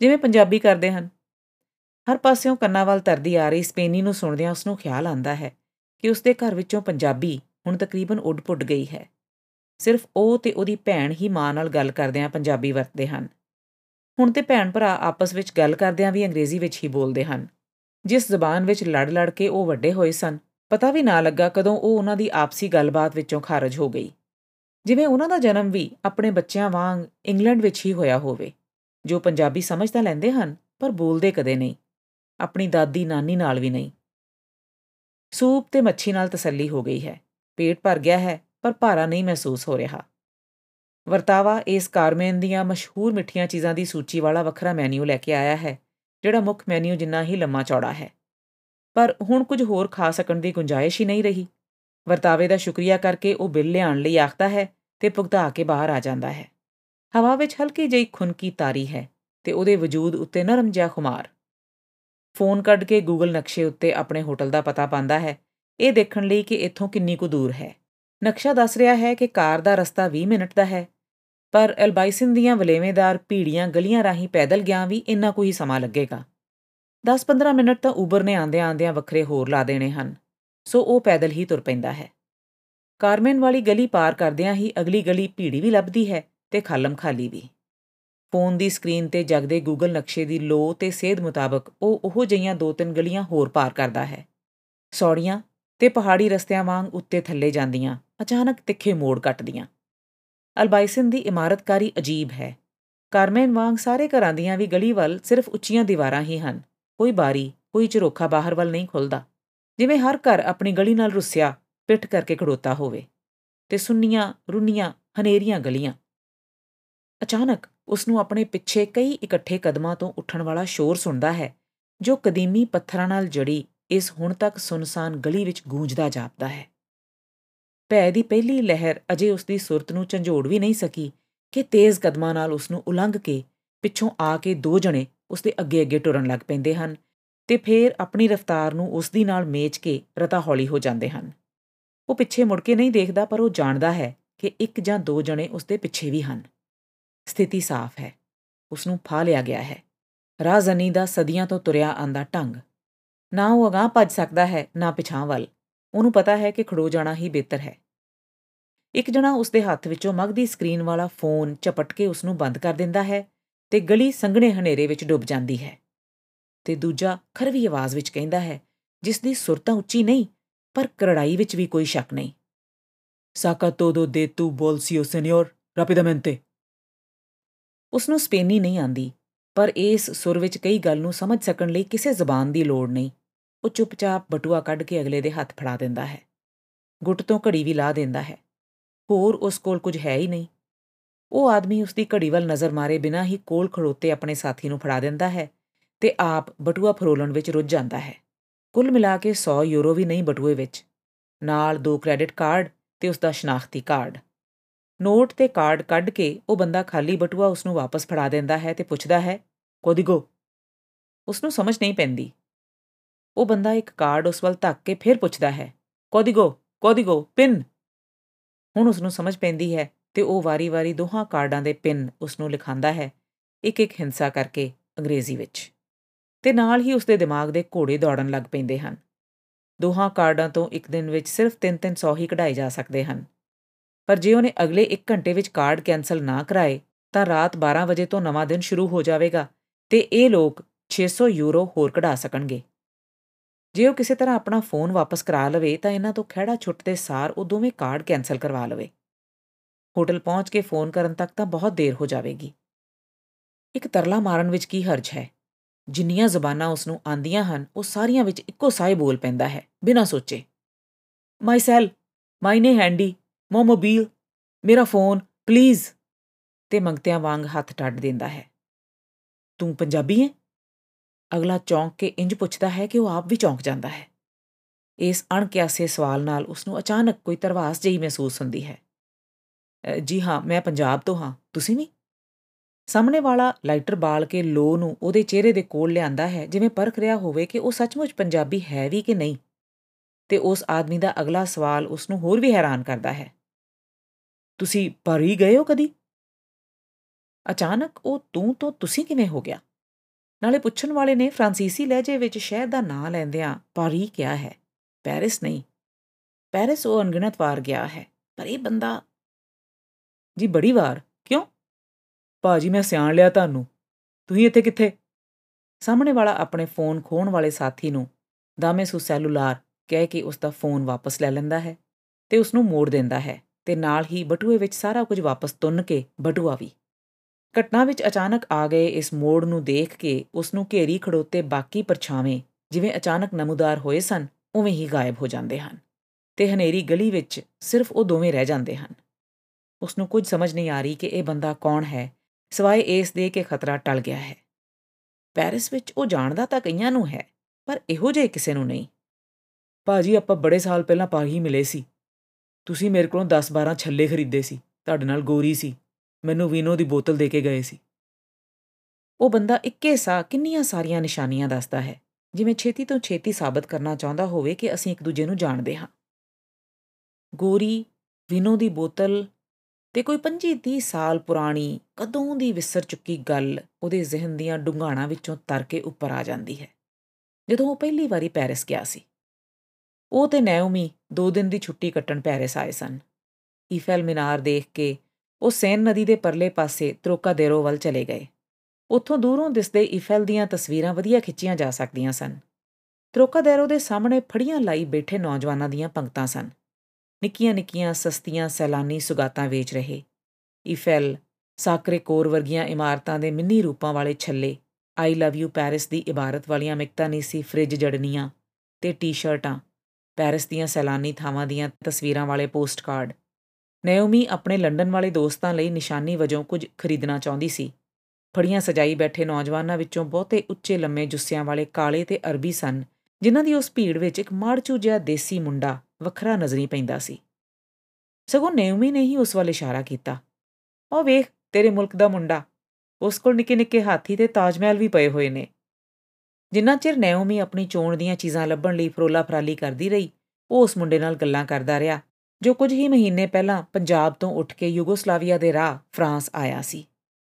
ਜਿਵੇਂ ਪੰਜਾਬੀ ਕਰਦੇ ਹਨ। ਹਰ ਪਾਸਿਓਂ ਕੰਨਾਂ ਵੱਲ ਤਰਦੀ ਆ ਰਹੀ ਸਪੇਨੀ ਨੂੰ ਸੁਣਦਿਆਂ ਉਸ ਨੂੰ ਖਿਆਲ ਆਂਦਾ ਹੈ ਕਿ ਉਸ ਦੇ ਘਰ ਵਿੱਚੋਂ ਪੰਜਾਬੀ ਹੁਣ ਤਕਰੀਬਨ ਉੱਡ-ਪੁੱਡ ਗਈ ਹੈ। ਸਿਰਫ ਉਹ ਤੇ ਉਹਦੀ ਭੈਣ ਹੀ ਮਾਂ ਨਾਲ ਗੱਲ ਕਰਦਿਆਂ ਪੰਜਾਬੀ ਵਰਤਦੇ ਹਨ। ਹੁਣ ਤੇ ਭੈਣ ਭਰਾ ਆਪਸ ਵਿੱਚ ਗੱਲ ਕਰਦਿਆਂ ਵੀ ਅੰਗਰੇਜ਼ੀ ਵਿੱਚ ਹੀ ਬੋਲਦੇ ਹਨ। ਜਿਸ ਜ਼ਬਾਨ ਵਿੱਚ ਲੜ-ਲੜ ਕੇ ਉਹ ਵੱਡੇ ਹੋਏ ਸਨ, ਪਤਾ ਵੀ ਨਾ ਲੱਗਾ ਕਦੋਂ ਉਹ ਉਹਨਾਂ ਦੀ ਆਪਸੀ ਗੱਲਬਾਤ ਵਿੱਚੋਂ ਖਾਰਜ ਹੋ ਗਈ। ਜਿਵੇਂ ਉਹਨਾਂ ਦਾ ਜਨਮ ਵੀ ਆਪਣੇ ਬੱਚਿਆਂ ਵਾਂਗ ਇੰਗਲੈਂਡ ਵਿੱਚ ਹੀ ਹੋਇਆ ਹੋਵੇ। ਜੋ ਪੰਜਾਬੀ ਸਮਝ ਤਾਂ ਲੈਂਦੇ ਹਨ, ਪਰ ਬੋਲਦੇ ਕਦੇ ਨਹੀਂ। ਆਪਣੀ ਦਾਦੀ ਨਾਨੀ ਨਾਲ ਵੀ ਨਹੀਂ। ਸੂਪ ਤੇ ਮੱਛੀ ਨਾਲ ਤਸੱਲੀ ਹੋ ਗਈ ਹੈ। ਪੇਟ ਭਰ ਗਿਆ ਹੈ ਪਰ ਭਾਰਾ ਨਹੀਂ ਮਹਿਸੂਸ ਹੋ ਰਿਹਾ। ਵਰਤਾਵਾ ਇਸ ਕਾਰਮੇਨ ਦੀਆਂ ਮਸ਼ਹੂਰ ਮਿੱਠੀਆਂ ਚੀਜ਼ਾਂ ਦੀ ਸੂਚੀ ਵਾਲਾ ਵੱਖਰਾ ਮੈਨੂ ਲੈ ਕੇ ਆਇਆ ਹੈ, ਜਿਹੜਾ ਮੁੱਖ ਮੈਨੂ ਜਿੰਨਾ ਹੀ ਲੰਮਾ ਚੌੜਾ ਹੈ। ਪਰ ਹੁਣ ਕੁਝ ਹੋਰ ਖਾ ਸਕਣ ਦੀ ਗੁੰਜਾਇਸ਼ ਹੀ ਨਹੀਂ ਰਹੀ। ਵਰਤਾਵੇ ਦਾ ਸ਼ੁਕਰੀਆ ਕਰਕੇ ਉਹ ਬਿੱਲ ਲਿਆਉਣ ਲਈ ਆਖਦਾ ਹੈ ਤੇ ਭੁਗਤਾ ਕੇ ਬਾਹਰ ਆ ਜਾਂਦਾ ਹੈ। ਹਵਾ ਵਿੱਚ ਹਲਕੀ ਜਿਹੀ ਖੁਨਕੀ ਤਾਰੀ ਹੈ ਤੇ ਉਹਦੇ ਵਜੂਦ ਉੱਤੇ ਨਰਮ ਜਿਹਾ ਖੁਮਾਰ। ਫੋਨ ਕੱਢ ਕੇ ਗੂਗਲ ਨਕਸ਼ੇ ਉੱਤੇ ਆਪਣੇ ਹੋਟਲ ਦਾ ਪਤਾ ਪਾਉਂਦਾ ਹੈ। ਇਹ ਦੇਖਣ ਲਈ ਕਿ ਇੱਥੋਂ ਕਿੰਨੀ ਕੁ ਦੂਰ ਹੈ। ਨਕਸ਼ਾ ਦੱਸ ਰਿਹਾ ਹੈ ਕਿ ਕਾਰ ਦਾ ਰਸਤਾ 20 ਮਿੰਟ ਦਾ ਹੈ, ਪਰ ਐਲਬਾਈਸਨ ਦੀਆਂ ਵਲੇਵੇਦਾਰ ਭੀੜੀਆਂ ਗਲੀਆਂ ਰਾਹੀਂ ਪੈਦਲ ਗਿਆ ਵੀ ਇੰਨਾ ਕੁ ਹੀ ਸਮਾਂ ਲੱਗੇਗਾ। 10-15 ਮਿੰਟ ਤਾਂ ਊਬਰ ਨੇ ਆਂਦਿਆਂ-ਆਂਦਿਆਂ ਵੱਖਰੇ ਹੋਰ ਲਾ ਦੇਣੇ ਹਨ, ਸੋ ਉਹ ਪੈਦਲ ਹੀ ਤੁਰ ਪੈਂਦਾ ਹੈ। ਕਾਰਮਨ ਵਾਲੀ ਗਲੀ ਪਾਰ ਕਰਦਿਆਂ ਹੀ ਅਗਲੀ ਗਲੀ ਭੀੜੀ ਵੀ ਲੱਭਦੀ ਹੈ ਤੇ ਖਾਲਮ ਖਾਲੀ ਵੀ। ਫੋਨ ਦੀ ਸਕਰੀਨ ਤੇ ਜਗਦੇ ਗੂਗਲ ਨਕਸ਼ੇ ਦੀ ਲੋ ਤੇ ਸੇਧ ਮੁਤਾਬਕ ਉਹ ਉਹੋ ਜਿਹੀਆਂ ਦੋ ਤਿੰਨ ਗਲੀਆਂ ਹੋਰ ਪਾਰ ਕਰਦਾ ਹੈ। ਸੌੜੀਆਂ ਤੇ ਪਹਾੜੀ ਰਸਤਿਆਂ ਵਾਂਗ ਉੱਤੇ ਥੱਲੇ ਜਾਂਦੀਆਂ। ਅਚਾਨਕ ਤਿੱਖੇ ਮੋੜ ਕੱਟਦੀਆਂ। ਅਲਬਾਈਸਨ ਦੀ ਇਮਾਰਤਕਾਰੀ ਅਜੀਬ ਹੈ। ਕਾਰਮਨ ਵਾਂਗ ਸਾਰੇ ਘਰਾਂ ਦੀਆਂ ਵੀ ਗਲੀ ਵੱਲ ਸਿਰਫ ਉੱਚੀਆਂ ਦੀਵਾਰਾਂ ਹੀ ਹਨ। ਕੋਈ ਬਾਰੀ, ਕੋਈ ਝਰੋਖਾ ਬਾਹਰ ਵੱਲ ਨਹੀਂ ਖੁੱਲਦਾ। ਜਿਵੇਂ ਹਰ ਘਰ ਆਪਣੀ ਗਲੀ ਨਾਲ ਰੁੱਸਿਆ, ਪਿੱਠ ਕਰਕੇ ਖੜੋਤਾ ਹੋਵੇ। ਤੇ ਸੁੰਨੀਆਂ, ਰੁੰਨੀਆਂ, ਹਨੇਰੀਆਂ ਗਲੀਆਂ। ਅਚਾਨਕ ਉਸ ਨੂੰ ਆਪਣੇ ਪਿੱਛੇ ਕਈ ਇਕੱਠੇ ਕਦਮਾਂ ਤੋਂ ਉੱਠਣ ਵਾਲਾ ਸ਼ੋਰ ਸੁਣਦਾ ਹੈ, ਜੋ ਕਦੀਮੀ ਪੱਥਰਾਂ ਨਾਲ ਜੜੀ ਇਸ ਹੁਣ ਤੱਕ ਸੁਨਸਾਨ ਗਲੀ ਵਿੱਚ ਗੂੰਜਦਾ ਜਾਪਦਾ ਹੈ। ਭੈ ਦੀ ਪਹਿਲੀ ਲਹਿਰ ਅਜੇ ਉਸ ਦੀ ਸੁਰਤ ਨੂੰ ਝੰਜੋੜ ਵੀ ਨਹੀਂ ਸਕੀ ਕਿ ਤੇਜ਼ ਕਦਮਾਂ ਨਾਲ ਉਸ ਨੂੰ ਉਲੰਘ ਕੇ ਪਿੱਛੋਂ ਆ ਕੇ ਦੋ ਜਣੇ ਉਸ ਦੇ ਅੱਗੇ-ਅੱਗੇ ਟੁਰਨ ਲੱਗ ਪੈਂਦੇ ਹਨ ਤੇ ਫੇਰ ਆਪਣੀ ਰਫ਼ਤਾਰ ਨੂੰ ਉਸ ਦੀ ਨਾਲ ਮੇਚ ਕੇ ਰਤਾ ਹੌਲੀ ਹੋ ਜਾਂਦੇ ਹਨ। ਉਹ ਪਿੱਛੇ ਮੁੜ ਕੇ ਨਹੀਂ ਦੇਖਦਾ, ਪਰ ਉਹ ਜਾਣਦਾ ਹੈ ਕਿ ਇੱਕ ਜਾਂ ਦੋ ਜਣੇ ਉਸ ਦੇ ਪਿੱਛੇ ਵੀ ਹਨ। ਸਥਿਤੀ ਸਾਫ਼ ਹੈ। ਉਸ ਨੂੰ ਫਾ ਲਿਆ ਗਿਆ ਹੈ। ਰਾਜ਼ਨੀ ਦਾ ਸਦੀਆਂ ਤੋਂ ਤੁਰਿਆ ਆਂਦਾ ਢੰਗ। ਨਾ ਉਹ ਅਗਾਹ ਭੱਜ ਸਕਦਾ ਹੈ, ਨਾ ਪਿਛਾਂ ਵੱਲ। ਉਹਨੂੰ ਪਤਾ ਹੈ ਕਿ ਖੜੋ ਜਾਣਾ ਹੀ ਬਿਹਤਰ ਹੈ। ਇੱਕ ਜਣਾ ਉਸ ਦੇ ਹੱਥ ਵਿੱਚੋਂ ਮਗਦੀ ਸਕਰੀਨ ਵਾਲਾ ਫੋਨ ਝਪਟ ਕੇ ਉਸ ਨੂੰ ਬੰਦ ਕਰ ਦਿੰਦਾ ਹੈ ਤੇ ਗਲੀ ਸੰਘਣੇ ਹਨੇਰੇ ਵਿੱਚ ਡੁੱਬ ਜਾਂਦੀ ਹੈ। ਤੇ ਦੂਜਾ ਖਰਵੀ ਆਵਾਜ਼ ਵਿੱਚ ਕਹਿੰਦਾ ਹੈ ਜਿਸ ਦੀ ਸੁਰ ਤਾਂ ਉੱਚੀ ਨਹੀਂ, ਪਰ ਕਰੜਾਈ ਵਿੱਚ ਵੀ ਕੋਈ ਸ਼ੱਕ ਨਹੀਂ। ਸਾਕਾ ਤੋਦੋ ਦੇ ਤੂ ਬੋਲਸੀਓ ਸੈਨਿਓਰ ਰਾਪਿਡਾਮੈਂਟੇ ਉਸ ਨੂੰ ਸਪੇਨੀ ਨਹੀਂ ਆਂਦੀ, ਪਰ ਇਸ ਸੁਰ ਵਿੱਚ ਕਈ ਗੱਲ ਨੂੰ ਸਮਝ ਸਕਣ ਲਈ ਕਿਸੇ ਜ਼ਬਾਨ ਦੀ ਲੋੜ ਨਹੀਂ। ਉਹ ਚੁੱਪਚਾਪ ਬਟੂਆ ਕੱਢ ਕੇ ਅਗਲੇ ਦੇ ਹੱਥ ਫੜਾ ਦਿੰਦਾ ਹੈ। ਗੁੱਟ ਤੋਂ ਘੜੀ ਵੀ ਲਾ ਦਿੰਦਾ ਹੈ। ਹੋਰ ਉਸ ਕੋਲ ਕੁਝ ਹੈ ਹੀ ਨਹੀਂ। ਉਹ ਆਦਮੀ ਉਸ ਦੀ ਘੜੀ ਵੱਲ ਨਜ਼ਰ ਮਾਰੇ ਬਿਨਾਂ ਹੀ ਕੋਲ ਖੜੋਤੇ ਆਪਣੇ ਸਾਥੀ ਨੂੰ ਫੜਾ ਦਿੰਦਾ ਹੈ ਤੇ ਆਪ ਬਟੂਆ ਫਰੋਲਣ ਵਿੱਚ ਰੁੱਝ ਜਾਂਦਾ ਹੈ। ਕੁੱਲ ਮਿਲਾ ਕੇ 100 ਯੂਰੋ ਵੀ ਨਹੀਂ ਬਟੂਏ ਵਿੱਚ। ਨਾਲ ਦੋ ਕ੍ਰੈਡਿਟ ਕਾਰਡ ਤੇ ਉਸ ਦਾ ਸ਼ਨਾਖਤੀ ਕਾਰਡ। ਨੋਟ ਤੇ ਕਾਰਡ ਕੱਢ ਕੇ ਉਹ ਬੰਦਾ ਖਾਲੀ ਬਟੂਆ ਉਸ ਨੂੰ ਵਾਪਸ ਫੜਾ ਦਿੰਦਾ ਹੈ ਤੇ ਪੁੱਛਦਾ ਹੈ ਕੋਦੀਗੋ ਉਸ ਨੂੰ ਸਮਝ ਨਹੀਂ ਪੈਂਦੀ। ਉਹ ਬੰਦਾ ਇੱਕ ਕਾਰਡ ਉਸ ਵੱਲ ਧੱਕ ਕੇ ਫਿਰ ਪੁੱਛਦਾ ਹੈ, ਕੋਦੀਗੋ ਕੋਦੀਗੋ, ਪਿਨ! ਹੁਣ ਉਸ ਨੂੰ ਸਮਝ ਪੈਂਦੀ ਹੈ ਤੇ ਉਹ ਵਾਰੀ-ਵਾਰੀ ਦੋਹਾਂ ਕਾਰਡਾਂ ਦੇ ਪਿਨ ਉਸ ਨੂੰ ਲਿਖਾਉਂਦਾ ਹੈ ਇੱਕ ਇੱਕ ਹਿੰਸਾ ਕਰਕੇ ਅੰਗਰੇਜ਼ੀ ਵਿੱਚ। ਤੇ ਨਾਲ ਹੀ ਉਸ ਦੇ ਦਿਮਾਗ ਦੇ ਘੋੜੇ ਦੌੜਨ ਲੱਗ ਪੈਂਦੇ ਹਨ। ਦੋਹਾਂ ਕਾਰਡਾਂ ਤੋਂ ਇੱਕ ਦਿਨ ਵਿੱਚ ਸਿਰਫ 3-300 ਹੀ ਕਢਾਏ ਜਾ ਸਕਦੇ ਹਨ। ਪਰ ਜੇ ਉਹਨੇ ਅਗਲੇ 1 ਘੰਟੇ ਵਿੱਚ ਕਾਰਡ ਕੈਨਸਲ ਨਾ ਕਰਾਏ, ਤਾਂ ਰਾਤ 12 ਵਜੇ ਤੋਂ ਨਵਾਂ ਦਿਨ ਸ਼ੁਰੂ ਹੋ ਜਾਵੇਗਾ ਤੇ ਇਹ ਲੋਕ 600 ਯੂਰੋ ਹੋਰ ਕਢਾ ਸਕਣਗੇ। ਜੇ ਉਹ ਕਿਸੇ ਤਰ੍ਹਾਂ ਆਪਣਾ ਫੋਨ ਵਾਪਸ ਕਰਾ ਲਵੇ, ਤਾਂ ਇਹਨਾਂ ਤੋਂ ਖਿਹੜਾ ਛੁੱਟਦੇ ਸਾਰ ਉਹ ਦੋਵੇਂ ਕਾਰਡ ਕੈਨਸਲ ਕਰਵਾ ਲਵੇ। ਹੋਟਲ ਪਹੁੰਚ ਕੇ ਫੋਨ ਕਰਨ ਤੱਕ ਤਾਂ ਬਹੁਤ ਦੇਰ ਹੋ ਜਾਵੇਗੀ। ਇੱਕ ਤਰਲਾ ਮਾਰਨ ਵਿੱਚ ਕੀ ਹਰਜ ਹੈ? ਜਿੰਨੀਆਂ ਜ਼ਬਾਨਾਂ ਉਸ ਨੂੰ ਆਂਦੀਆਂ ਹਨ, ਉਹ ਸਾਰੀਆਂ ਵਿੱਚ ਇੱਕੋ ਸਾਏ ਬੋਲ ਪੈਂਦਾ ਹੈ, ਬਿਨਾਂ ਸੋਚੇ। ਮਾਈ ਸੈਲ, ਮਾਈ ਨੇ ਹੈਂਡੀ ਮੋਮੋਬੀਲ ਮੇਰਾ ਫੋਨ, ਪਲੀਜ਼! ਤੇ ਮੰਗਤਿਆਂ ਵਾਂਗ ਹੱਥ ਟੱਡ ਦਿੰਦਾ ਹੈ। ਤੂੰ ਪੰਜਾਬੀ ਹੈ ਅਗਲਾ ਚੌਂਕ ਕੇ ਇੰਜ ਪੁੱਛਦਾ ਹੈ ਕਿ ਉਹ ਆਪ ਵੀ ਚੌਂਕ ਜਾਂਦਾ ਹੈ। ਇਸ ਅਣਕਿਆਸੇ ਸਵਾਲ ਨਾਲ ਉਸ ਨੂੰ ਅਚਾਨਕ ਕੋਈ ਤਰਵਾਸ ਜਿਹੀ ਮਹਿਸੂਸ ਹੁੰਦੀ ਹੈ। ਜੀ ਹਾਂ, ਮੈਂ ਪੰਜਾਬ ਤੋਂ ਹਾਂ, ਤੁਸੀਂ ਵੀ? ਸਾਹਮਣੇ ਵਾਲਾ ਲਾਈਟਰ ਬਾਲ ਕੇ ਲੋ ਨੂੰ ਉਹਦੇ ਚਿਹਰੇ ਦੇ ਕੋਲ ਲਿਆਂਦਾ ਹੈ, ਜਿਵੇਂ ਪਰਖ ਰਿਹਾ ਹੋਵੇ ਕਿ ਉਹ ਸੱਚਮੁੱਚ ਪੰਜਾਬੀ ਹੈ ਵੀ ਕਿ ਨਹੀਂ। ਤੇ ਉਸ ਆਦਮੀ ਦਾ ਅਗਲਾ ਸਵਾਲ ਉਸ ਨੂੰ ਹੋਰ ਵੀ ਹੈਰਾਨ ਕਰਦਾ ਹੈ। ਤੁਸੀਂ ਪਰੀ ਗਏ ਹੋ ਕਦੀ? ਅਚਾਨਕ ਉਹ ਤੂੰ ਤੋਂ ਤੁਸੀਂ ਕਿਵੇਂ ਹੋ ਗਿਆ? ਨਾਲੇ ਪੁੱਛਣ ਵਾਲੇ ਨੇ ਫ੍ਰਾਂਸੀਸੀ ਲਹਿਜੇ ਵਿੱਚ ਸ਼ਹਿਰ ਦਾ ਨਾਂ ਲੈਂਦਿਆਂ ਪਾਰੀ ਕਿਹਾ ਹੈ, ਪੈਰਿਸ ਨਹੀਂ। ਪੈਰਿਸ ਉਹ ਅਣਗਿਣਤ ਵਾਰ ਗਿਆ ਹੈ, ਪਰ ਇਹ ਬੰਦਾ ਜੀ, ਬੜੀ ਵਾਰ। ਕਿਉਂ? ਭਾਜੀ ਮੈਂ ਸਿਆਣ ਲਿਆ ਤੁਹਾਨੂੰ। ਤੁਸੀਂ ਇੱਥੇ ਕਿੱਥੇ ਸਾਹਮਣੇ ਵਾਲਾ ਆਪਣੇ ਫੋਨ ਖੋਣ ਵਾਲੇ ਸਾਥੀ ਨੂੰ ਦਾਮੇਸੂ ਸੈਲੂਲਾਰ ਕਹਿ ਕੇ ਉਸ ਦਾ ਫੋਨ ਵਾਪਸ ਲੈ ਲੈਂਦਾ ਹੈ ਤੇ ਉਸ ਨੂੰ ਮੋੜ ਦਿੰਦਾ ਹੈ ਤੇ ਨਾਲ ਹੀ ਬਟੂਏ ਵਿੱਚ ਸਾਰਾ ਕੁਝ ਵਾਪਸ ਤੁੰਨ ਕੇ ਬਟੂਆ ਵੀ। ਘਟਨਾ ਵਿੱਚ ਅਚਾਨਕ ਆ ਗਏ ਇਸ ਮੋੜ ਨੂੰ ਦੇਖ ਕੇ ਉਸ ਨੂੰ ਘੇਰੀ ਖੜੋਤੇ ਬਾਕੀ ਪਰਛਾਵੇਂ, ਜਿਵੇਂ ਅਚਾਨਕ ਨਮੂਦਾਰ ਹੋਏ ਸਨ, ਉਵੇਂ ਹੀ ਗਾਇਬ ਹੋ ਜਾਂਦੇ ਹਨ ਤੇ ਹਨੇਰੀ ਗਲੀ ਵਿੱਚ ਸਿਰਫ ਉਹ ਦੋਵੇਂ ਰਹਿ ਜਾਂਦੇ ਹਨ। ਉਸ ਨੂੰ ਕੁਝ ਸਮਝ ਨਹੀਂ ਆ ਰਹੀ ਕਿ ਇਹ ਬੰਦਾ ਕੌਣ ਹੈ, ਸਵਾਏ ਇਸ ਦੇ ਕਿ ਖਤਰਾ ਟਲ ਗਿਆ ਹੈ। ਪੈਰਿਸ ਵਿੱਚ ਉਹ ਜਾਣਦਾ ਤਾਂ ਕਈਆਂ ਨੂੰ ਹੈ, ਪਰ ਇਹੋ ਜਿਹੇ ਕਿਸੇ ਨੂੰ ਨਹੀਂ। ਭਾਜੀ, ਆਪਾਂ ਬੜੇ ਸਾਲ ਪਹਿਲਾਂ ਪਾਹੀ ਮਿਲੇ ਸੀ। ਤੁਸੀਂ ਮੇਰੇ ਕੋਲੋਂ 10-12 ਛੱਲੇ ਖਰੀਦੇ ਸੀ, ਤੁਹਾਡੇ ਨਾਲ ਗੋਰੀ ਸੀ। ਮੈਨੂੰ ਵੀਨੋ ਦੀ ਬੋਤਲ ਦੇ ਕੇ ਗਏ ਸੀ। ਉਹ ਬੰਦਾ ਇੱਕੇ ਸਾ ਕਿੰਨੀਆਂ ਸਾਰੀਆਂ ਨਿਸ਼ਾਨੀਆਂ ਦੱਸਦਾ ਹੈ, ਜਿਵੇਂ ਛੇਤੀ ਤੋਂ ਛੇਤੀ ਸਾਬਤ ਕਰਨਾ ਚਾਹੁੰਦਾ ਹੋਵੇ ਕਿ ਅਸੀਂ ਇੱਕ ਦੂਜੇ ਨੂੰ ਜਾਣਦੇ ਹਾਂ। ਗੋਰੀ, ਵਿਨੋ ਦੀ ਬੋਤਲ ਤੇ ਕੋਈ 25-30 ਸਾਲ ਪੁਰਾਣੀ, ਕਦੋਂ ਦੀ ਵਿਸਰ ਚੁੱਕੀ ਗੱਲ ਉਹਦੇ ਜ਼ਿਹਨ ਦੀਆਂ ਡੁੰਗਾਣਾ ਵਿੱਚੋਂ ਤਰ ਕੇ ਉੱਪਰ ਆ ਜਾਂਦੀ ਹੈ। ਜਦੋਂ ਉਹ ਪਹਿਲੀ ਵਾਰੀ ਪੈਰਿਸ ਗਿਆ ਸੀ, ਉਹ ਤੇ ਨੈਓਮੀ ਦੋ ਦਿਨ ਦੀ ਛੁੱਟੀ ਕੱਟਣ ਪੈਰਿਸ ਆਏ ਸਨ। ਈਫੈਲ ਮਿਨਾਰ ਦੇਖ ਕੇ ਉਹ ਸੇਨ ਨਦੀ ਦੇ ਪਰਲੇ ਪਾਸੇ ਤਰੋਕਾਦੇਰੋ ਵੱਲ ਚਲੇ ਗਏ। ਉੱਥੋਂ ਦੂਰੋਂ ਦਿਸਦੇ ਈਫੈਲ ਦੀਆਂ ਤਸਵੀਰਾਂ ਵਧੀਆ ਖਿੱਚੀਆਂ ਜਾ ਸਕਦੀਆਂ ਸਨ। ਤਰੋਕਾਦੇਰੋ ਦੇ ਸਾਹਮਣੇ ਫੜੀਆਂ ਲਾਈ ਬੈਠੇ ਨੌਜਵਾਨਾਂ ਦੀਆਂ ਪੰਕਤਾਂ ਸਨ। ਨਿੱਕੀਆਂ-ਨਿੱਕੀਆਂ, ਸਸਤੀਆਂ ਸੈਲਾਨੀ ਸੁਗਾਤਾਂ ਵੇਚ ਰਹੇ। ਈਫੈਲ ਸਾਕਰੇ ਕੋਰ ਵਰਗੀਆਂ ਇਮਾਰਤਾਂ ਦੇ ਮਿੰਨੀ ਰੂਪਾਂ ਵਾਲੇ ਛੱਲੇ, ਆਈ ਲਵ ਯੂ ਪੈਰਿਸ ਦੀ ਇਬਾਰਤ ਵਾਲੀਆਂ ਮਿਕਤਾਂ ਨਹੀਂ ਸੀ ਫ੍ਰਿਜ ਜੜਨੀਆਂ ਤੇ ਟੀ-ਸ਼ਰਟਾਂ, ਪੈਰਿਸ ਦੀਆਂ ਸੈਲਾਨੀ ਥਾਵਾਂ ਦੀਆਂ ਤਸਵੀਰਾਂ ਵਾਲੇ ਪੋਸਟਕਾਰਡ। ਨੈਓਮੀ ਆਪਣੇ ਲੰਡਨ ਵਾਲੇ ਦੋਸਤਾਂ ਲਈ ਨਿਸ਼ਾਨੀ ਵਜੋਂ ਕੁਝ ਖਰੀਦਣਾ ਚਾਹੁੰਦੀ ਸੀ। ਫੜੀਆਂ ਸਜਾਈ ਬੈਠੇ ਨੌਜਵਾਨਾਂ ਵਿੱਚੋਂ ਬਹੁਤੇ ਉੱਚੇ ਲੰਮੇ ਜੁੱਸਿਆਂ ਵਾਲੇ ਕਾਲੇ ਤੇ ਅਰਬੀ ਸਨ, ਜਿਨ੍ਹਾਂ ਦੀ ਉਸ ਭੀੜ ਵਿੱਚ ਇੱਕ ਮਾੜਚੂ ਜਿਹਾ ਦੇਸੀ ਮੁੰਡਾ ਵੱਖਰਾ ਨਜ਼ਰੀ ਪੈਂਦਾ ਸੀ। ਸਗੋਂ ਨੈਓਮੀ ਨੇ ਹੀ ਉਸ ਵੱਲ ਇਸ਼ਾਰਾ ਕੀਤਾ। ਉਹ ਵੇਖ, ਤੇਰੇ ਮੁਲਕ ਦਾ ਮੁੰਡਾ। ਉਸ ਕੋਲ ਨਿੱਕੇ ਨਿੱਕੇ ਹਾਥੀ ਤੇ ਤਾਜ ਮਹਿਲ ਵੀ ਪਏ ਹੋਏ ਨੇ। ਜਿੰਨਾ ਚਿਰ ਨੈਓਮੀ ਆਪਣੀ ਚੋਣ ਦੀਆਂ ਚੀਜ਼ਾਂ ਲੱਭਣ ਲਈ ਫਰੋਲਾ ਫਰਾਲੀ ਕਰਦੀ ਰਹੀ, ਉਹ ਉਸ ਮੁੰਡੇ ਨਾਲ ਗੱਲਾਂ ਕਰਦਾ ਰਿਹਾ ਜੋ ਕੁਝ ਹੀ ਮਹੀਨੇ ਪਹਿਲਾਂ ਪੰਜਾਬ ਤੋਂ ਉੱਠ ਕੇ ਯੂਗੋਸਲਾਵੀਆ ਦੇ ਰਾਹ ਫਰਾਂਸ ਆਇਆ ਸੀ।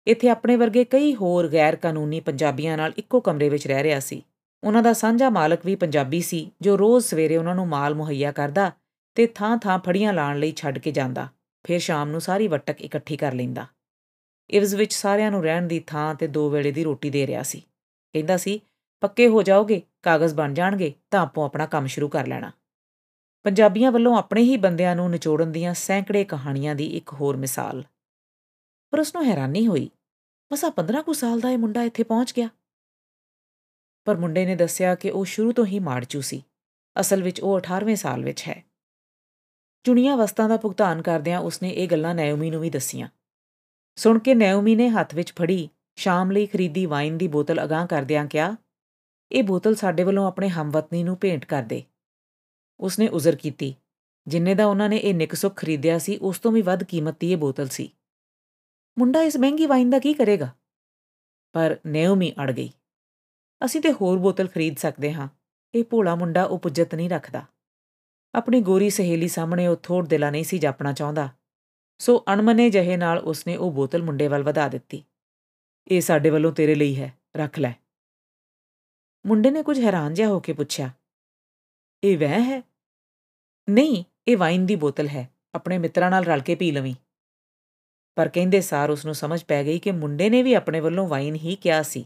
ਇੱਥੇ ਆਪਣੇ ਵਰਗੇ ਕਈ ਹੋਰ ਗੈਰ ਕਾਨੂੰਨੀ ਪੰਜਾਬੀਆਂ ਨਾਲ ਇੱਕੋ ਕਮਰੇ ਵਿੱਚ ਰਹਿ ਰਿਹਾ ਸੀ। ਉਹਨਾਂ ਦਾ ਸਾਂਝਾ ਮਾਲਕ ਵੀ ਪੰਜਾਬੀ ਸੀ, ਜੋ ਰੋਜ਼ ਸਵੇਰੇ ਉਹਨਾਂ ਨੂੰ ਮਾਲ ਮੁਹੱਈਆ ਕਰਦਾ ਤੇ ਥਾਂ-ਥਾਂ ਫੜੀਆਂ ਲਾਣ ਲਈ ਛੱਡ ਕੇ ਜਾਂਦਾ, ਫਿਰ ਸ਼ਾਮ ਨੂੰ ਸਾਰੀ ਵਟਕ ਇਕੱਠੀ ਕਰ ਲੈਂਦਾ। ਇਵਜ਼ ਵਿੱਚ ਸਾਰਿਆਂ ਨੂੰ ਰਹਿਣ ਦੀ ਥਾਂ ਤੇ ਦੋ ਵੇਲੇ ਦੀ ਰੋਟੀ ਦੇ ਰਿਹਾ ਸੀ। ਕਹਿੰਦਾ ਸੀ, ਪੱਕੇ ਹੋ ਜਾਓਗੇ, ਕਾਗਜ਼ ਬਣ ਜਾਣਗੇ, ਤਾਂ ਆਪੋ ਆਪਣਾ ਕੰਮ ਸ਼ੁਰੂ ਕਰ ਲੈਣਾ। ਪੰਜਾਬੀਆਂ ਵੱਲੋਂ ਆਪਣੇ ਹੀ ਬੰਦਿਆਂ ਨੂੰ ਨਿਚੋੜਨ ਦੀਆਂ ਸੈਂਕੜੇ ਕਹਾਣੀਆਂ ਦੀ ਇੱਕ ਹੋਰ ਮਿਸਾਲ। ਪਰ ਉਸ ਨੂੰ ਹੈਰਾਨੀ ਹੋਈ, ਮਸਾ 15 ਕੁ ਸਾਲ ਦਾ ਇਹ ਮੁੰਡਾ ਇੱਥੇ ਪਹੁੰਚ ਗਿਆ। ਪਰ ਮੁੰਡੇ ਨੇ ਦੱਸਿਆ ਕਿ ਉਹ ਸ਼ੁਰੂ ਤੋਂ ਹੀ ਮਾੜਚੂ ਸੀ, ਅਸਲ ਵਿੱਚ ਉਹ 18ਵੇਂ ਸਾਲ ਵਿੱਚ ਹੈ। ਚੁਣੀਆਂ ਵਸਤਾਂ ਦਾ ਭੁਗਤਾਨ ਕਰਦਿਆਂ ਉਸਨੇ ਇਹ ਗੱਲਾਂ ਨੈਓਮੀ ਨੂੰ ਵੀ ਦੱਸੀਆਂ। ਸੁਣ ਕੇ ਨੈਓਮੀ ਨੇ ਹੱਥ ਵਿੱਚ ਫੜੀ, ਸ਼ਾਮ ਲਈ ਖਰੀਦੀ ਵਾਈਨ ਦੀ ਬੋਤਲ ਅਗਾਹ ਕਰਦਿਆਂ ਕਿਹਾ, ਇਹ ਬੋਤਲ ਸਾਡੇ ਵੱਲੋਂ ਆਪਣੇ ਹਮਵਤਨੀ ਨੂੰ ਭੇਂਟ ਕਰ ਦੇ। ਉਸਨੇ ਉਜ਼ਰ ਕੀਤੀ, ਜਿੰਨੇ ਦਾ ਉਹਨਾਂ ਨੇ ਇਹ ਨਿਕਸੁਖ ਖਰੀਦਿਆ ਸੀ, ਉਸ ਤੋਂ ਵੀ ਵੱਧ ਕੀਮਤ ਦੀ ਇਹ ਬੋਤਲ ਸੀ। ਮੁੰਡਾ ਇਸ ਮਹਿੰਗੀ ਵਾਈਨ ਦਾ ਕੀ ਕਰੇਗਾ? ਪਰ ਨੇਓਮੀ ਅੜ ਗਈ। ਅਸੀਂ ਤੇ ਹੋਰ ਬੋਤਲ ਖਰੀਦ ਸਕਦੇ ਹਾਂ। ਇਹ ਭੋਲਾ ਮੁੰਡਾ ਉਪਜਤ ਨਹੀਂ ਰੱਖਦਾ। ਆਪਣੀ ਗੋਰੀ ਸਹੇਲੀ ਸਾਹਮਣੇ ਉਹ ਥੋੜ ਦਿਲਾ ਨਹੀਂ ਸੀ ਜਾਪਣਾ ਚਾਹੁੰਦਾ। ਸੋ ਅਣਮਨੇ ਜਹੇ ਨਾਲ ਉਸਨੇ ਉਹ ਬੋਤਲ ਮੁੰਡੇ ਵੱਲ ਵਧਾ ਦਿੱਤੀ। ਇਹ ਸਾਡੇ ਵੱਲੋਂ ਤੇਰੇ ਲਈ ਹੈ, ਰੱਖ ਲੈ। ਮੁੰਡੇ ਨੇ ਕੁਝ ਹੈਰਾਨ ਜਿਹਾ ਹੋ ਕੇ ਪੁੱਛਿਆ। ਇਹ ਵਹਿ ਹੈ? ਨਹੀਂ, ਇਹ ਵਾਈਨ ਦੀ ਬੋਤਲ ਹੈ, ਆਪਣੇ ਮਿੱਤਰਾਂ ਨਾਲ ਰਲ ਕੇ ਪੀ ਲਵੀਂ। ਪਰ ਕਹਿੰਦੇ ਸਾਰ ਉਸ ਨੂੰ ਸਮਝ ਪੈ ਗਈ ਕਿ ਮੁੰਡੇ ਨੇ ਵੀ ਆਪਣੇ ਵੱਲੋਂ ਵਾਈਨ ਹੀ ਕਿਹਾ ਸੀ।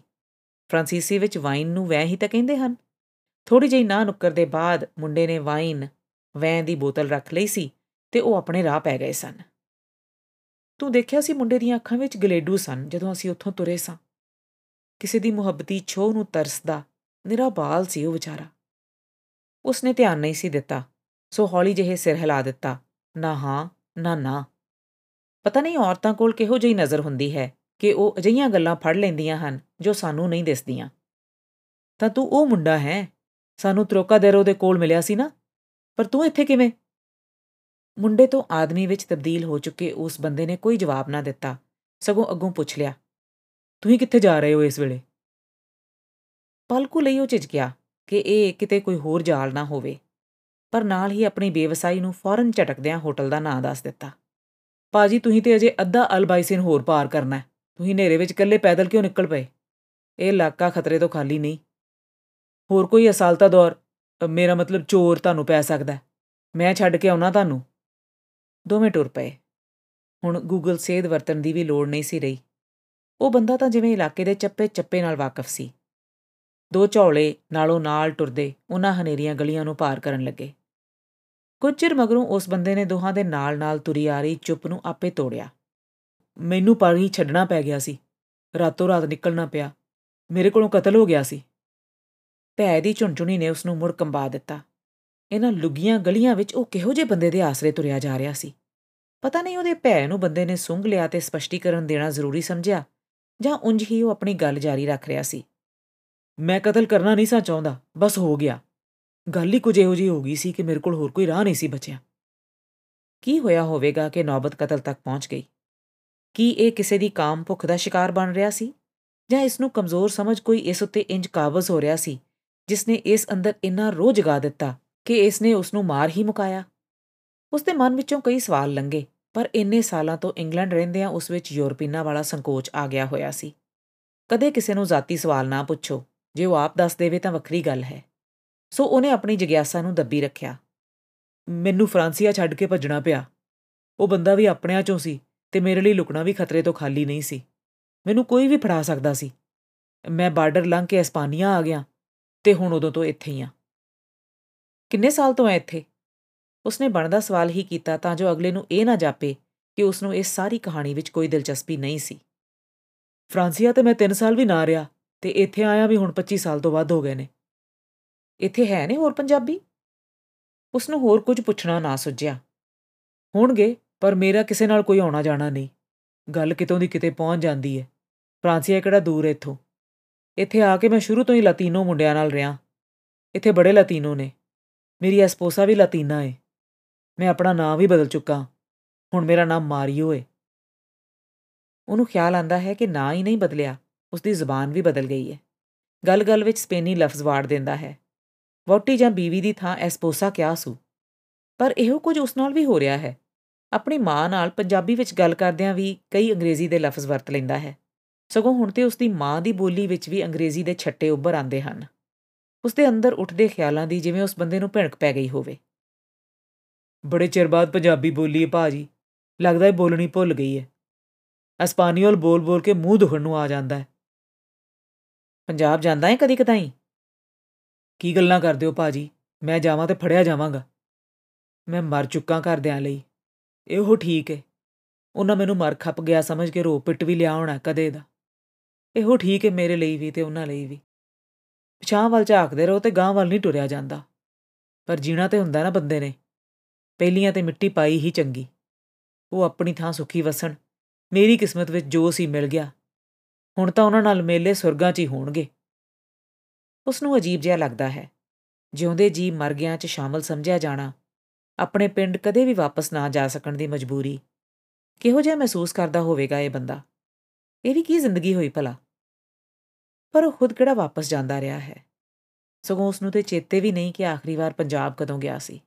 ਫ੍ਰਾਂਸੀਸੀ ਵਿੱਚ ਵਾਈਨ ਨੂੰ ਵਹਿ ਹੀ ਤਾਂ ਕਹਿੰਦੇ ਹਨ। ਥੋੜੀ ਜਿਹੀ ਨਾ ਨੁੱਕਰ ਦੇ ਬਾਅਦ ਮੁੰਡੇ ਨੇ ਵਾਈਨ ਵਹਿ ਦੀ ਬੋਤਲ ਰੱਖ ਲਈ ਸੀ ਤੇ ਉਹ ਆਪਣੇ ਰਾਹ ਪੈ ਗਏ ਸਨ। ਤੂੰ ਦੇਖਿਆ ਸੀ ਮੁੰਡੇ ਦੀਆਂ ਅੱਖਾਂ ਵਿੱਚ ਗਲੇਡੂ ਸਨ ਜਦੋਂ ਅਸੀਂ ਉੱਥੋਂ ਤੁਰੇ ਸਾਂ? ਕਿਸੇ ਦੀ ਮੁਹੱਬਤੀ ਛੋਹ ਨੂੰ ਤਰਸਦਾ ਨਿਰਾ ਬਾਲ ਸੀ ਉਹ ਵਿਚਾਰਾ। ਉਸਨੇ ਧਿਆਨ ਨਹੀਂ ਸੀ ਦਿੱਤਾ। ਸੋ ਹੌਲੀ ਜਿਹੇ ਸਿਰ ਹਿਲਾ ਦਿੱਤਾ। ਨਾ ਹਾਂ, ਨਾ ਨਾ। ਪਤਾ ਨਹੀਂ ਔਰਤਾਂ ਕੋਲ ਕਿਹੋ ਜਿਹੀ ਨਜ਼ਰ ਹੁੰਦੀ ਹੈ ਕਿ ਉਹ ਅਜਈਆਂ ਗੱਲਾਂ ਫੜ ਲੈਂਦੀਆਂ ਹਨ ਜੋ ਸਾਨੂੰ ਨਹੀਂ ਦਿਸਦੀਆਂ। ਤਾਂ ਤੂੰ ਉਹ ਮੁੰਡਾ ਹੈ? ਸਾਨੂੰ ਤਰੋਕਾਦੇਰੋ ਦੇ ਕੋਲ ਮਿਲਿਆ ਸੀ ਨਾ? ਪਰ ਤੂੰ ਇੱਥੇ ਕਿਵੇਂ? ਮੁੰਡੇ ਤੋਂ ਆਦਮੀ ਵਿੱਚ ਤਬਦੀਲ ਹੋ ਚੁੱਕੇ ਉਸ ਬੰਦੇ ਨੇ ਕੋਈ ਜਵਾਬ ਨਾ ਦਿੱਤਾ। ਸਗੋਂ ਅੱਗੋਂ ਪੁੱਛ ਲਿਆ ਤੁਸੀਂ ਕਿੱਥੇ ਜਾ ਰਹੇ ਹੋ ਇਸ ਵੇਲੇ? ਪਲਕੂ ਲਈ ਉਹ ਝਿਜਕਿਆ ਕਿ ਇਹ ਕਿਤੇ ਕੋਈ ਹੋਰ ਜਾਲ ਨਾ ਹੋਵੇ। ਪਰ ਨਾਲ ਹੀ ਆਪਣੀ ਬੇਵਸਾਈ ਨੂੰ ਫੌਰਨ ਝਟਕਦਿਆਂ ਹੋਟਲ ਦਾ ਨਾਂ ਦੱਸ ਦਿੱਤਾ। ਪਾਜੀ ਤੁਸੀਂ ਤੇ ਅਜੇ ਅੱਧਾ ਅਲਬਾਈਸਿਨ ਹੋਰ ਪਾਰ ਕਰਨਾ ਹੈ। ਤੁਸੀਂ ਹਨੇਰੇ ਵਿੱਚ ਇਕੱਲੇ ਪੈਦਲ ਕਿਉਂ ਨਿਕਲ ਪਏ? ਇਹ ਇਲਾਕਾ ਖਤਰੇ ਤੋਂ ਖਾਲੀ ਨਹੀਂ। ਹੋਰ ਕੋਈ ਅਸਾਲਤਾ ਦੌਰ ਮੇਰਾ ਮਤਲਬ ਚੋਰ ਤੁਹਾਨੂੰ ਪੈ ਸਕਦਾ ਮੈਂ ਛੱਡ ਕੇ ਆਉਣਾ ਤੁਹਾਨੂੰ? ਦੋਵੇਂ ਟੁਰ ਪਏ। ਹੁਣ ਗੂਗਲ ਸੇਧ ਵਰਤਣ ਦੀ ਵੀ ਲੋੜ ਨਹੀਂ ਸੀ ਰਹੀ। ਉਹ ਬੰਦਾ ਤਾਂ ਜਿਵੇਂ ਇਲਾਕੇ ਦੇ ਚੱਪੇ ਚੱਪੇ ਨਾਲ ਵਾਕਿਫ ਸੀ। ਦੋ ਝੌਲੇ ਨਾਲੋਂ ਨਾਲ ਟੁਰਦੇ ਉਹਨਾਂ ਹਨੇਰੀਆਂ ਗਲੀਆਂ ਨੂੰ ਪਾਰ ਕਰਨ ਲੱਗੇ। ਕੁਝ ਚਿਰ ਮਗਰੋਂ ਉਸ ਬੰਦੇ ਨੇ ਦੋਹਾਂ ਦੇ ਨਾਲ-ਨਾਲ ਤੁਰੀ ਆ ਰਹੀ ਚੁੱਪ ਨੂੰ ਆਪੇ ਤੋੜਿਆ। ਮੈਨੂੰ ਪਾਣੀ ਛੱਡਣਾ ਪੈ ਗਿਆ ਸੀ। ਰਾਤੋਂ ਰਾਤ ਨਿਕਲਣਾ ਪਿਆ। ਮੇਰੇ ਕੋਲੋਂ ਕਤਲ ਹੋ ਗਿਆ ਸੀ। ਭੈ ਦੀ ਝੁੰਝੁਣੀ ਨੇ ਉਸ ਨੂੰ ਮੁੜ ਕੰਬਾ ਦਿੱਤਾ। ਇਹਨਾਂ ਲੁਗੀਆਂ ਗਲੀਆਂ ਵਿੱਚ ਉਹ ਕਿਹੋ ਜਿਹੇ ਬੰਦੇ ਦੇ ਆਸਰੇ ਤੁਰਿਆ ਜਾ ਰਿਹਾ ਸੀ? ਪਤਾ ਨਹੀਂ ਉਹਦੇ ਭੈ ਨੂੰ ਬੰਦੇ ਨੇ ਸੁੰਘ ਲਿਆ ਤੇ ਸਪਸ਼ਟੀਕਰਨ ਦੇਣਾ ਜ਼ਰੂਰੀ ਸਮਝਿਆ ਜਾਂ ਉਂਝ ਹੀ ਉਹ ਆਪਣੀ ਗੱਲ ਜਾਰੀ ਰੱਖ ਰਿਹਾ ਸੀ। ਮੈਂ ਕਤਲ ਕਰਨਾ ਨਹੀਂ ਸਾਂ ਚਾਹੁੰਦਾ, ਬਸ ਹੋ ਗਿਆ। ਗੱਲ ਹੀ ਕੁਝ ਇਹੋ ਜਿਹੀ ਹੋ ਗਈ ਸੀ ਕਿ ਮੇਰੇ ਕੋਲ ਹੋਰ ਕੋਈ ਰਾਹ ਨਹੀਂ ਸੀ ਬਚਿਆ। ਕੀ ਹੋਇਆ ਹੋਵੇਗਾ ਕਿ ਨੌਬਤ ਕਤਲ ਤੱਕ ਪਹੁੰਚ ਗਈ? ਕੀ ਇਹ ਕਿਸੇ ਦੀ ਕਾਮ ਭੁੱਖ ਦਾ ਸ਼ਿਕਾਰ ਬਣ ਰਿਹਾ ਸੀ? ਜਾਂ ਇਸ ਨੂੰ ਕਮਜ਼ੋਰ ਸਮਝ ਕੋਈ ਇਸ ਉੱਤੇ ਇੰਜ ਕਾਬਜ਼ ਹੋ ਰਿਹਾ ਸੀ ਜਿਸ ਨੇ ਇਸ ਅੰਦਰ ਇੰਨਾ ਰੋਹ ਜਗਾ ਦਿੱਤਾ ਕਿ ਇਸ ਨੇ ਉਸ ਨੂੰ ਮਾਰ ਹੀ ਮੁਕਾਇਆ? ਉਸ ਦੇ ਮਨ ਵਿੱਚੋਂ ਕਈ ਸਵਾਲ ਲੰਗੇ ਪਰ ਇੰਨੇ ਸਾਲਾਂ ਤੋਂ ਇੰਗਲੈਂਡ ਰਹਿੰਦਿਆਂ ਉਸ ਵਿੱਚ ਯੂਰਪੀਨਾ ਵਾਲਾ ਸੰਕੋਚ ਆ ਗਿਆ ਹੋਇਆ ਸੀ। ਕਦੇ ਕਿਸੇ ਨੂੰ ਜ਼ਾਤੀ ਸਵਾਲ ਨਾ ਪੁੱਛੋ, ਜੇ ਉਹ ਆਪ ਦੱਸ ਦੇਵੇ ਤਾਂ ਵੱਖਰੀ ਗੱਲ ਹੈ। ਸੋ ਉਹਨੇ ਆਪਣੀ ਜਿਗਿਆਸਾ ਨੂੰ ਦੱਬੀ ਰੱਖਿਆ। ਮੈਨੂੰ ਫਰਾਂਸੀਆ ਛੱਡ ਕੇ ਭੱਜਣਾ ਪਿਆ। ਉਹ ਬੰਦਾ ਵੀ ਆਪਣਿਆਂ ਚੋਂ ਸੀ ਤੇ ਮੇਰੇ ਲਈ ਲੁਕਣਾ ਵੀ ਖਤਰੇ ਤੋਂ ਖਾਲੀ ਨਹੀਂ ਸੀ। ਮੈਨੂੰ ਕੋਈ ਵੀ ਫੜਾ ਸਕਦਾ ਸੀ। ਮੈਂ ਬਾਰਡਰ ਲੰਘ ਕੇ ਇਸਪਾਨੀਆ ਆ ਗਿਆ ਤੇ ਹੁਣ ਉਦੋਂ ਤੋਂ ਇੱਥੇ ਹੀ ਆ। ਕਿੰਨੇ ਸਾਲ ਤੋਂ ਐ ਇੱਥੇ? ਉਸਨੇ ਬਣਦਾ ਸਵਾਲ ਹੀ ਕੀਤਾ ਤਾਂ ਜੋ ਅਗਲੇ ਨੂੰ ਇਹ ਨਾ ਜਾਪੇ ਕਿ ਉਸ ਨੂੰ ਇਸ ਸਾਰੀ ਕਹਾਣੀ ਵਿੱਚ ਕੋਈ ਦਿਲਚਸਪੀ ਨਹੀਂ ਸੀ। ਫਰਾਂਸੀਆ ਤੇ ਮੈਂ 3 ਸਾਲ ਵੀ ਨਾ ਰਿਹਾ ਤੇ ਇੱਥੇ ਆਇਆ ਵੀ ਹੁਣ 25 ਸਾਲ ਤੋਂ ਵੱਧ ਹੋ ਗਏ ਨੇ। ਇੱਥੇ ਹੈ ਨੇ ਹੋਰ ਪੰਜਾਬੀ? ਉਸ ਨੂੰ ਹੋਰ ਕੁਝ ਪੁੱਛਣਾ ਨਾ ਸੁਝਿਆ। ਹੋਣਗੇ, ਪਰ ਮੇਰਾ ਕਿਸੇ ਨਾਲ ਕੋਈ ਆਉਣਾ ਜਾਣਾ ਨਹੀਂ। ਗੱਲ ਕਿਤੋਂ ਦੀ ਕਿਤੇ ਪਹੁੰਚ ਜਾਂਦੀ ਹੈ ਫਰਾਂਸੀਆ ਕਿਹੜਾ ਦੂਰ ਹੈ ਇੱਥੋਂ? ਇੱਥੇ ਆ ਕੇ ਮੈਂ ਸ਼ੁਰੂ ਤੋਂ ਹੀ ਲਾਤੀਨੋ ਮੁੰਡਿਆਂ ਨਾਲ ਰਿਹਾ। ਇੱਥੇ ਬੜੇ ਲਾਤੀਨੋ ਨੇ। ਮੇਰੀ ਐਸਪੋਸਾ ਵੀ ਲਾਤੀਨਾ ਹੈ ਮੈਂ ਆਪਣਾ ਨਾਮ ਵੀ ਬਦਲ ਚੁੱਕਾ। ਹੁਣ ਮੇਰਾ ਨਾਮ ਮਾਰੀਓ ਹੈ ਉਹਨੂੰ ਖਿਆਲ ਆਂਦਾ ਹੈ ਕਿ ਨਾਂ ਹੀ ਨਹੀਂ ਬਦਲਿਆ। ਉਸ ਦੀ ਜ਼ੁਬਾਨ ਵੀ ਬਦਲ ਗਈ ਹੈ ਗੱਲ-ਗੱਲ ਵਿੱਚ ਸਪੇਨੀ ਲਫ਼ਜ਼ ਵਾੜ ਦਿੰਦਾ ਹੈ। ਵੋਟੀ ਜਾਂ ਬੀਵੀ ਦੀ ਥਾਂ ਐਸਪੋਸਾ ਕਿਆ ਸੂ? ਪਰ ਇਹੋ ਕੁਝ ਉਸ ਨਾਲ ਵੀ ਹੋ ਰਿਹਾ ਹੈ। ਆਪਣੀ ਮਾਂ ਨਾਲ ਪੰਜਾਬੀ ਵਿੱਚ ਗੱਲ ਕਰਦਿਆਂ ਵੀ ਕਈ ਅੰਗਰੇਜ਼ੀ ਦੇ ਲਫ਼ਜ਼ ਵਰਤ ਲੈਂਦਾ ਹੈ। ਸਗੋਂ ਹੁਣ ਤੇ ਉਸ ਦੀ ਮਾਂ ਦੀ ਬੋਲੀ ਵਿੱਚ ਵੀ ਅੰਗਰੇਜ਼ੀ ਦੇ ਛੱਟੇ ਉੱਭਰ ਆਉਂਦੇ ਹਨ। ਉਸ ਦੇ ਅੰਦਰ ਉੱਠਦੇ ਖਿਆਲਾਂ ਦੀ ਜਿਵੇਂ ਉਸ ਬੰਦੇ ਨੂੰ ਭਿਣਕ ਪੈ ਗਈ ਹੋਵੇ। ਬੜੇ ਚਿਰ ਬਾਅਦ ਪੰਜਾਬੀ ਬੋਲੀ ਹੈ ਭਾਜੀ ਲੱਗਦਾ ਹੈ ਬੋਲਣੀ ਭੁੱਲ ਗਈ ਹੈ ਅਸਪਾਨੀਅਲ ਬੋਲ-ਬੋਲ ਕੇ ਮੂੰਹ ਦੁਖਣ ਨੂੰ ਆ ਜਾਂਦਾ ਹੈ ਪੰਜਾਬ ਜਾਂਦਾ ਹੈ ਕਦੀ ਕਦਾਈ ਕੀ ਗੱਲਾਂ ਕਰਦੇ ਹੋ ਭਾਜੀ? ਮੈਂ ਜਾਵਾਂ ਤੇ ਫੜਿਆ ਜਾਵਾਂਗਾ। ਮੈਂ ਮਰ ਚੁੱਕਾ ਘਰਦਿਆਂ ਲਈ। ਇਹੋ ਠੀਕ ਹੈ ਉਹਨਾਂ ਮੈਨੂੰ ਮਰ ਖੱਪ ਗਿਆ ਸਮਝ ਕੇ ਰੋ ਪਿੱਟ ਵੀ ਲਿਆ ਹੋਣਾ ਕਦੇ ਦਾ। ਇਹੋ ਠੀਕ ਹੈ ਮੇਰੇ ਲਈ ਵੀ ਤੇ ਉਹਨਾਂ ਲਈ ਵੀ। ਪਿਛਾਂ ਵੱਲ ਝਾਕਦੇ ਰਹੋ ਤੇ ਗਾਂ ਵੱਲ ਨਹੀਂ ਟੁਰਿਆ ਜਾਂਦਾ। ਪਰ ਜੀਣਾ ਤੇ ਹੁੰਦਾ ਨਾ ਬੰਦੇ ਨੇ। ਪਹਿਲੀਆਂ ਤੇ ਮਿੱਟੀ ਪਾਈ ਹੀ ਚੰਗੀ। ਉਹ ਆਪਣੀ ਥਾਂ ਸੁਖੀ ਵਸਣ। ਮੇਰੀ ਕਿਸਮਤ ਵਿੱਚ ਜੋ ਸੀ ਮਿਲ ਗਿਆ। ਹੁਣ ਤਾਂ ਉਹਨਾਂ ਨਾਲ ਮੇਲੇ ਸੁਰਗਾਂ 'ਚ ਹੀ ਹੋਣਗੇ। ਉਸ ਨੂੰ ਅਜੀਬ ਜਿਹਾ ਲੱਗਦਾ ਹੈ। ਜਿਉਂਦੇ ਜੀ ਮਰ ਗਿਆਂ 'ਚ ਸ਼ਾਮਲ ਸਮਝਿਆ ਜਾਣਾ, ਆਪਣੇ ਪਿੰਡ ਕਦੇ ਵੀ ਵਾਪਸ ਨਾ ਜਾ ਸਕਣ ਦੀ ਮਜਬੂਰੀ। ਕਿਹੋ ਜਿਹਾ ਮਹਿਸੂਸ ਕਰਦਾ ਹੋਵੇਗਾ ਇਹ ਬੰਦਾ? ਇਹ ਵੀ ਕੀ ਜ਼ਿੰਦਗੀ ਹੋਈ ਭਲਾ? ਪਰ ਉਹ ਖੁਦ ਕਿਹੜਾ ਵਾਪਸ ਜਾਂਦਾ ਰਿਹਾ ਹੈ? ਸਗੋਂ ਉਸ ਨੂੰ ਤੇ ਚੇਤੇ ਵੀ ਨਹੀਂ ਕਿ ਆਖਰੀ ਵਾਰ ਪੰਜਾਬ ਕਦੋਂ ਗਿਆ ਸੀ।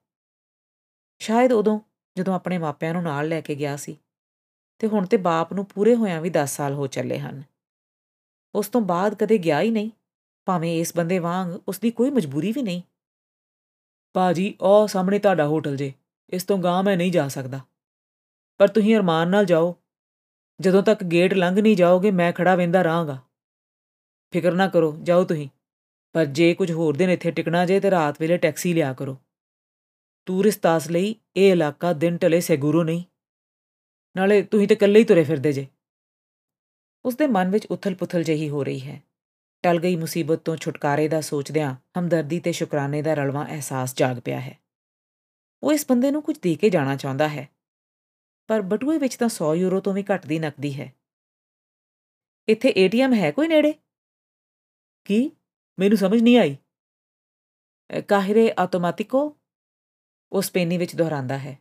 ਸ਼ਾਇਦ ਉਦੋਂ ਜਦੋਂ ਆਪਣੇ ਮਾਪਿਆਂ ਨੂੰ ਨਾਲ ਲੈ ਕੇ ਗਿਆ ਸੀ, ਤੇ ਹੁਣ ਤੇ ਬਾਪ ਨੂੰ ਪੂਰੇ ਹੋਇਆਂ ਵੀ 10 ਸਾਲ ਹੋ ਚੱਲੇ ਹਨ। ਉਸ ਤੋਂ ਬਾਅਦ ਕਦੇ ਗਿਆ ਹੀ ਨਹੀਂ। ਭਾਵੇਂ ਇਸ ਬੰਦੇ ਵਾਂਗ ਉਸ ਦੀ ਕੋਈ ਮਜਬੂਰੀ ਵੀ ਨਹੀਂ। ਬਾਜੀ ਉਹ ਸਾਹਮਣੇ ਤੁਹਾਡਾ ਹੋਟਲ ਜੇ, ਇਸ ਤੋਂ ਗਾਂ ਮੈਂ ਨਹੀਂ ਜਾ ਸਕਦਾ। ਪਰ ਤੁਸੀਂ ਅਰਮਾਨ ਨਾਲ ਜਾਓ। ਜਦੋਂ ਤੱਕ ਗੇਟ ਲੰਘ ਨਹੀਂ ਜਾਓਗੇ, ਮੈਂ ਖੜਾ ਵੇਂਦਾ ਰਹਾਂਗਾ। ਫਿਕਰ ਨਾ ਕਰੋ, ਜਾਓ ਤੁਸੀਂ। ਪਰ ਜੇ ਕੁਝ ਹੋਰ ਦਿਨ ਇੱਥੇ ਟਿਕਣਾ ਜੇ ਤੇ ਰਾਤ ਵੇਲੇ ਟੈਕਸੀ ਲਿਆ ਕਰੋ। ਟੂਰਿਸਟਾਸ ਲਈ ਇਹ ਇਲਾਕਾ ਦਿਨ ਢਲੇ ਸੈਗੂਰੋ ਨਹੀਂ। ਨਾਲੇ ਤੁਸੀਂ ਤੇ ਇਕੱਲੇ ਹੀ ਤੁਰੇ ਫਿਰਦੇ ਜੇ। ਉਸ ਦੇ ਮਨ ਵਿੱਚ ਉਥਲ-ਪੁਥਲ ਜਿਹੀ ਹੋ ਰਹੀ ਹੈ। ਟਲ ਗਈ ਮੁਸੀਬਤ ਤੋਂ ਛੁਟਕਾਰੇ ਦਾ ਸੋਚਦਿਆਂ ਹਮਦਰਦੀ ਤੇ ਸ਼ੁਕਰਾਨੇ ਦਾ ਰਲਵਾਂ ਅਹਿਸਾਸ ਜਾਗ ਪਿਆ ਹੈ। ਉਹ ਇਸ ਬੰਦੇ ਨੂੰ ਕੁਝ ਦੇ ਕੇ ਜਾਣਾ ਚਾਹੁੰਦਾ ਹੈ, ਪਰ ਬਟੂਏ ਵਿੱਚ ਤਾਂ 100 ਯੂਰੋ ਤੋਂ ਵੀ ਘੱਟ ਦੀ ਨਕਦੀ ਹੈ। ਇੱਥੇ ਏਟੀਐਮ ਹੈ ਕੋਈ ਨੇੜੇ? ਕੀ? ਮੈਨੂੰ ਸਮਝ ਨਹੀਂ ਆਈ। ਕਾਹਿਰੇ ਆਟੋਮੈਟਿਕੋ? ਉਹ ਸਪੇਨੀ ਵਿੱਚ ਦੁਹਰਾਉਂਦਾ ਹੈ।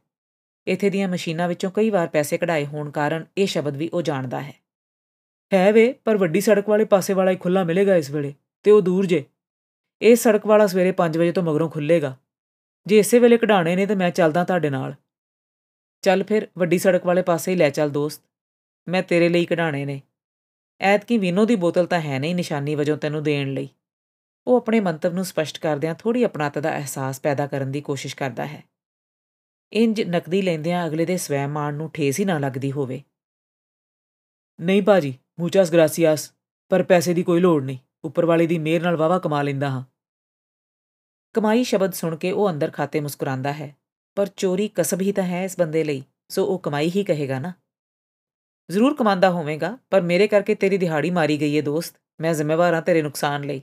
ਇੱਥੇ ਦੀਆਂ ਮਸ਼ੀਨਾਂ ਵਿੱਚੋਂ ਕਈ ਵਾਰ ਪੈਸੇ ਕਢਾਏ ਹੋਣ ਕਾਰਨ ਇਹ ਸ਼ਬਦ ਵੀ ਉਹ ਜਾਣਦਾ ਹੈ। ਹੈ ਵੇ, ਪਰ ਵੱਡੀ ਸੜਕ ਵਾਲੇ ਪਾਸੇ ਵਾਲਾ ਹੀ ਖੁੱਲਾ ਮਿਲੇਗਾ ਇਸ ਵੇਲੇ, ਤੇ ਉਹ ਦੂਰ ਜੇ। ਇਹ ਸੜਕ ਵਾਲਾ ਸਵੇਰੇ 5 ਵਜੇ ਤੋਂ ਮਗਰੋਂ ਖੁੱਲੇਗਾ ਜੇ ਇਸੇ ਵੇਲੇ ਕਢਾਣੇ ਨੇ, ਤੇ ਮੈਂ ਚੱਲਦਾ ਤੁਹਾਡੇ ਨਾਲ। ਚੱਲ ਫਿਰ, ਵੱਡੀ ਸੜਕ ਵਾਲੇ ਪਾਸੇ ਹੀ ਲੈ ਚੱਲ ਦੋਸਤ। ਮੈਂ ਤੇਰੇ ਲਈ ਕਢਾਣੇ ਨੇ। ਐਤਕੀ ਵੀਨੋ ਦੀ ਬੋਤਲ ਤਾਂ ਹੈ ਨਹੀਂ ਨਿਸ਼ਾਨੀ ਵਜੋਂ ਤੈਨੂੰ ਦੇਣ ਲਈ। ਉਹ ਆਪਣੇ ਮੰਤਵ ਨੂੰ ਸਪਸ਼ਟ ਕਰਦਿਆਂ ਥੋੜੀ ਆਪਣਾਤ ਦਾ ਅਹਿਸਾਸ ਪੈਦਾ ਕਰਨ ਦੀ ਕੋਸ਼ਿਸ਼ ਕਰਦਾ ਹੈ। ਇੰਜ ਨਕਦੀ ਲੈਂਦਿਆਂ ਅਗਲੇ ਦੇ ਸਵੈ ਮਾਣ ਨੂੰ ਠੇਸ ਹੀ ਨਾ ਲੱਗਦੀ ਹੋਵੇ। ਨਹੀਂ ਬਾਜੀ ਮੂਚਾਸ ਗ੍ਰਾਸੀਆਸ, ਪਰ ਪੈਸੇ ਦੀ ਕੋਈ ਲੋੜ ਨਹੀਂ। ਉੱਪਰ ਵਾਲੇ ਦੀ ਮਿਹਰ ਨਾਲ ਵਾਵਾ ਕਮਾ ਲੈਂਦਾ ਹਾਂ। ਕਮਾਈ ਸ਼ਬਦ ਸੁਣ ਕੇ ਉਹ ਅੰਦਰ ਖਾਤੇ ਮੁਸਕਰਾਉਂਦਾ ਹੈ, ਪਰ ਚੋਰੀ ਕਸਬ ਹੀ ਤਾਂ ਹੈ ਇਸ ਬੰਦੇ ਲਈ, ਸੋ ਉਹ ਕਮਾਈ ਹੀ ਕਹੇਗਾ ਨਾ। ਜ਼ਰੂਰ ਕਮਾਂਦਾ ਹੋਵੇਗਾ, ਪਰ ਮੇਰੇ ਕਰਕੇ ਤੇਰੀ ਦਿਹਾੜੀ ਮਾਰੀ ਗਈ ਏ ਦੋਸਤ, ਮੈਂ ਜ਼ਿੰਮੇਵਾਰ ਹਾਂ ਤੇਰੇ ਨੁਕਸਾਨ ਲਈ।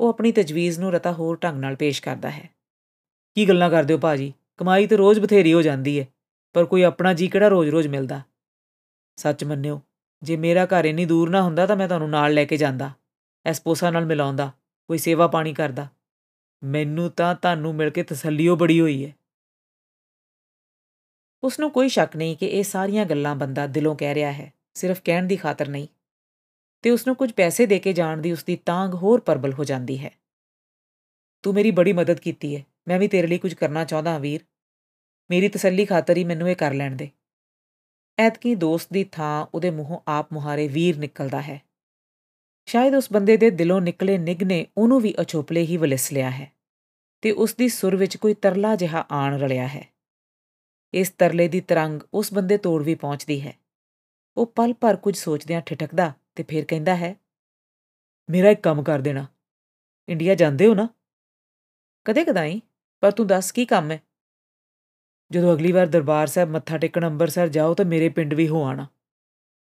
ਉਹ ਆਪਣੀ ਤਜਵੀਜ਼ ਨੂੰ ਰਤਾ ਹੋਰ ਢੰਗ ਨਾਲ ਪੇਸ਼ ਕਰਦਾ ਹੈ। ਕੀ ਗੱਲਾਂ ਕਰਦੇ ਹੋ ਬਾਜੀ ਕਮਾਈ ਤੇ ਰੋਜ਼ ਬਥੇਰੀ ਹੋ ਜਾਂਦੀ ਏ, ਪਰ ਕੋਈ ਆਪਣਾ ਜੀ ਕਿਹੜਾ ਰੋਜ਼-ਰੋਜ਼ ਮਿਲਦਾ? ਸੱਚ ਮੰਨਿਓ ਜੇ ਮੇਰਾ ਘਰ ਇੰਨੀ ਦੂਰ ਨਾ ਹੁੰਦਾ ਤਾਂ ਮੈਂ ਤੁਹਾਨੂੰ ਨਾਲ ਲੈ ਕੇ ਜਾਂਦਾ ਐਸਪੋਸਾ ਨਾਲ ਮਿਲਾਉਂਦਾ, ਕੋਈ ਸੇਵਾ ਪਾਣੀ ਕਰਦਾ। ਮੈਨੂੰ ਤਾਂ ਤੁਹਾਨੂੰ ਮਿਲ ਕੇ ਤਸੱਲੀਓ ਬੜੀ ਹੋਈ ਹੈ ਉਸ ਨੂੰ ਕੋਈ ਸ਼ੱਕ ਨਹੀਂ ਕਿ ਇਹ ਸਾਰੀਆਂ ਗੱਲਾਂ ਬੰਦਾ ਦਿਲੋਂ ਕਹਿ ਰਿਹਾ ਹੈ, ਸਿਰਫ ਕਹਿਣ ਦੀ ਖਾਤਰ ਨਹੀਂ। ਤੇ ਉਸ ਨੂੰ ਕੁਝ ਪੈਸੇ ਦੇ ਕੇ ਜਾਣ ਦੀ ਉਸ ਦੀ ਤਾਂਗ ਹੋਰ ਪਰਬਲ ਹੋ ਜਾਂਦੀ ਹੈ। ਤੂੰ ਮੇਰੀ ਬੜੀ ਮਦਦ ਕੀਤੀ ਹੈ ਮੈਂ ਵੀ ਤੇਰੇ ਲਈ ਕੁਝ ਕਰਨਾ ਚਾਹੁੰਦਾ ਹਾਂ ਵੀਰ। ਮੇਰੀ ਤਸੱਲੀ ਖਾਤਰ ਹੀ ਮੈਨੂੰ ਇਹ ਕਰ ਲੈਣ ਦੇ। ਐਤਕੀ ਦੋਸਤ ਦੀ ਥਾਂ ਉਹਦੇ ਮੂੰਹੋਂ ਆਪ ਮੁਹਾਰੇ ਵੀਰ ਨਿਕਲਦਾ ਹੈ। ਸ਼ਾਇਦ ਉਸ ਬੰਦੇ ਦੇ ਦਿਲੋਂ ਨਿਕਲੇ ਨਿਗ ਨੇ ਉਹਨੂੰ ਵੀ ਅਛੋਪਲੇ ਹੀ ਵਲਿਸ ਲਿਆ ਹੈ ਤੇ ਉਸ ਦੀ ਸੁਰ ਵਿੱਚ ਕੋਈ ਤਰਲਾ ਜਿਹਾ ਆਣ ਰਲਿਆ ਹੈ। ਇਸ ਤਰਲੇ ਦੀ ਤਰੰਗ ਉਸ ਬੰਦੇ ਤੋੜ ਵੀ ਪਹੁੰਚਦੀ ਹੈ। ਉਹ ਪਲ ਭਰ ਕੁਝ ਸੋਚਦਿਆਂ ਠਿਠਕਦਾ ਤੇ ਫਿਰ ਕਹਿੰਦਾ ਹੈ, ਮੇਰਾ ਇੱਕ ਕੰਮ ਕਰ ਦੇਣਾ। ਇੰਡੀਆ ਜਾਂਦੇ ਹੋ ਨਾ? ਕਦੇ ਕਦਾਈ ਪਰ ਤੂੰ ਦੱਸ ਕੀ ਕੰਮ ਹੈ? ਜਦੋਂ ਅਗਲੀ ਵਾਰ ਦਰਬਾਰ ਸਾਹਿਬ ਮੱਥਾ ਟੇਕਣ ਅੰਮ੍ਰਿਤਸਰ ਜਾਓ ਤਾਂ ਮੇਰੇ ਪਿੰਡ ਵੀ ਹੋ ਆਣਾ।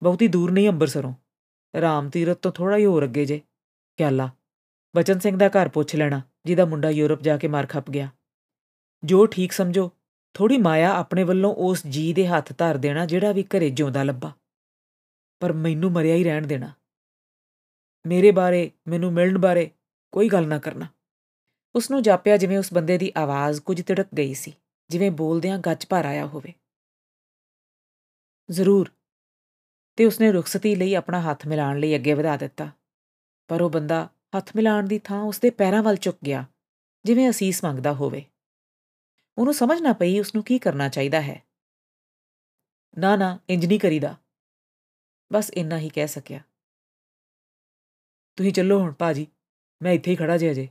ਬਹੁਤੀ ਦੂਰ ਨਹੀਂ ਅੰਮ੍ਰਿਤਸਰੋਂ ਰਾਮ ਤੀਰਤ ਤੋਂ ਥੋੜਾ ਹੀ ਹੋਰ ਅੱਗੇ ਜੇ। ਕਿਆਲਾ। ਬਚਨ ਸਿੰਘ ਦਾ ਘਰ ਪੁੱਛ ਲੈਣਾ, ਜਿਹਦਾ ਮੁੰਡਾ ਯੂਰਪ ਜਾ ਕੇ ਮਾਰ ਖੱਪ ਗਿਆ। ਜੋ ਠੀਕ ਸਮਝੋ ਥੋੜੀ ਮਾਇਆ ਆਪਣੇ ਵੱਲੋਂ ਉਸ ਜੀ ਦੇ ਹੱਥ ਧਰ ਦੇਣਾ, ਜਿਹੜਾ ਵੀ ਘਰੇ ਜਿਉਂਦਾ ਲੱਭਾ। ਪਰ ਮੈਨੂੰ ਮਰਿਆ ਹੀ ਰਹਿਣ ਦੇਣਾ। ਮੇਰੇ ਬਾਰੇ, ਮੈਨੂੰ ਮਿਲਣ ਬਾਰੇ ਕੋਈ ਗੱਲ ਨਾ ਕਰਨਾ। ਉਸ ਨੂੰ ਜਾਪਿਆ ਜਿਵੇਂ ਉਸ ਬੰਦੇ ਦੀ ਆਵਾਜ਼ ਕੁਝ ਤਿੜਕ ਗਈ ਸੀ। ਜਿਵੇਂ ਬੋਲਦਿਆਂ ਗੱਜ ਭਰ ਆਇਆ ਹੋਵੇ। ਜ਼ਰੂਰ। ਤੇ ਉਸਨੇ ਰੁਖਸਤੀ ਲਈ ਆਪਣਾ ਹੱਥ ਮਿਲਾਉਣ ਲਈ ਅੱਗੇ ਵਧਾ ਦਿੱਤਾ। ਪਰ ਉਹ ਬੰਦਾ ਹੱਥ ਮਿਲਾਉਣ ਦੀ ਥਾਂ ਉਸਦੇ ਪੈਰਾਂ ਵੱਲ ਝੁਕ ਗਿਆ, ਜਿਵੇਂ ਅਸੀਸ ਮੰਗਦਾ ਹੋਵੇ। ਉਹਨੂੰ ਸਮਝ ਨਾ ਪਈ ਉਸ ਨੂੰ ਕੀ ਕਰਨਾ ਚਾਹੀਦਾ ਹੈ। ਨਾ ਨਾ, ਇੰਜ ਨਹੀਂ ਕਰੀਦਾ। ਬਸ ਇੰਨਾ ਹੀ ਕਹਿ ਸਕਿਆ। ਤੁਸੀਂ ਚੱਲੋ ਹੁਣ ਬਾਜੀ ਮੈਂ ਇੱਥੇ ਹੀ ਖੜਾ ਜੇ ਅਜੇ।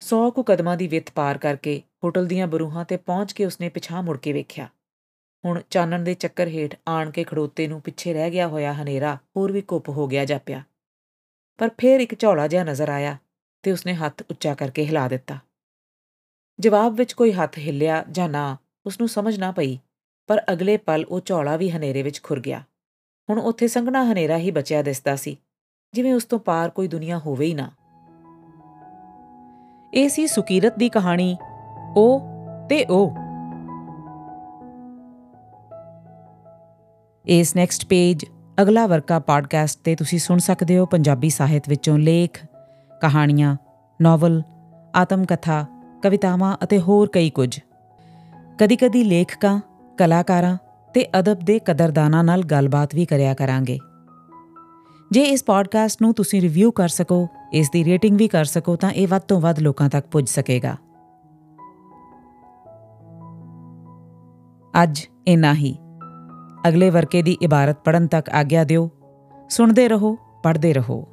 ਸੌ ਕੁ ਕਦਮਾਂ ਦੀ ਵਿੱਥ ਪਾਰ ਕਰਕੇ ਹੋਟਲ ਦੀਆਂ ਬਰੂਹਾਂ ਤੇ ਪਹੁੰਚ ਕੇ ਉਸਨੇ ਪਿਛਾਂ ਮੁੜ ਕੇ ਵੇਖਿਆ। ਹੁਣ ਚਾਨਣ ਦੇ ਚੱਕਰ ਹੇਠ ਆਣ ਕੇ ਖੜੋਤੇ ਨੂੰ ਪਿੱਛੇ ਰਹਿ ਗਿਆ ਹੋਇਆ ਹਨੇਰਾ ਹੋਰ ਵੀ ਕੁੱਪ ਹੋ ਗਿਆ ਜਾਪਿਆ। ਪਰ ਫੇਰ ਇੱਕ ਝੌਲਾ ਜਿਹਾ ਨਜ਼ਰ ਆਇਆ ਤੇ ਉਸਨੇ ਹੱਥ ਉੱਚਾ ਕਰਕੇ ਹਿਲਾ ਦਿੱਤਾ। ਜਵਾਬ ਵਿੱਚ ਕੋਈ ਹੱਥ ਹਿੱਲਿਆ ਜਾਂ ਨਾ ਉਸ ਨੂੰ ਸਮਝ ਨਾ ਪਈ, ਪਰ ਅਗਲੇ ਪਲ ਉਹ ਝੌਲਾ ਵੀ ਹਨੇਰੇ ਵਿੱਚ ਖੁਰ ਗਿਆ। ਹੁਣ ਉੱਥੇ ਸੰਘਣਾ ਹਨੇਰਾ ਹੀ ਬਚਿਆ ਦਿਸਦਾ ਸੀ, ਜਿਵੇਂ ਉਸ ਤੋਂ ਪਾਰ ਕੋਈ ਦੁਨੀਆ ਹੋਵੇ ਹੀ ਨਾ। ਇਹ ਸੀ ਸੁਕੀਰਤ ਦੀ ਕਹਾਣੀ, ਉਹ ਤੇ ਉਹ। ਇਸ ਨੈਕਸਟ ਪੇਜ ਅਗਲਾ ਵਰਕਾ ਪੋਡਕਾਸਟ ਤੇ ਤੁਸੀਂ ਸੁਣ ਸਕਦੇ ਹੋ ਪੰਜਾਬੀ ਸਾਹਿਤ ਵਿੱਚੋਂ ਲੇਖ, ਕਹਾਣੀਆਂ ਨੋਵਲ ਆਤਮ ਕਥਾ ਕਵਿਤਾਵਾਂ ਅਤੇ ਹੋਰ ਕਈ ਕੁਝ। ਕਦੀ-ਕਦੀ ਲੇਖਕਾਂ, ਕਲਾਕਾਰਾਂ ਤੇ ਅਦਬ ਦੇ ਕਦਰਦਾਨਾਂ ਨਾਲ ਗੱਲਬਾਤ ਵੀ ਕਰਿਆ ਕਰਾਂਗੇ। ਜੇ ਇਸ ਪੋਡਕਾਸਟ ਨੂੰ ਤੁਸੀਂ ਰਿਵਿਊ ਕਰ ਸਕੋ, ਇਸ ਦੀ ਰੇਟਿੰਗ ਵੀ ਕਰ ਸਕੋ, ਤਾਂ ਇਹ ਵੱਧ ਤੋਂ ਵੱਧ ਲੋਕਾਂ ਤੱਕ ਪਹੁੰਚ ਸਕੇਗਾ। ਅੱਜ ਇਨਾ ਹੀ। ਅਗਲੇ ਵਰਕੇ ਦੀ ਇਬਾਰਤ ਪੜਨ ਤੱਕ ਆਗਿਆ ਦਿਓ। ਸੁਣਦੇ ਰਹੋ, ਪੜ੍ਹਦੇ ਰਹੋ।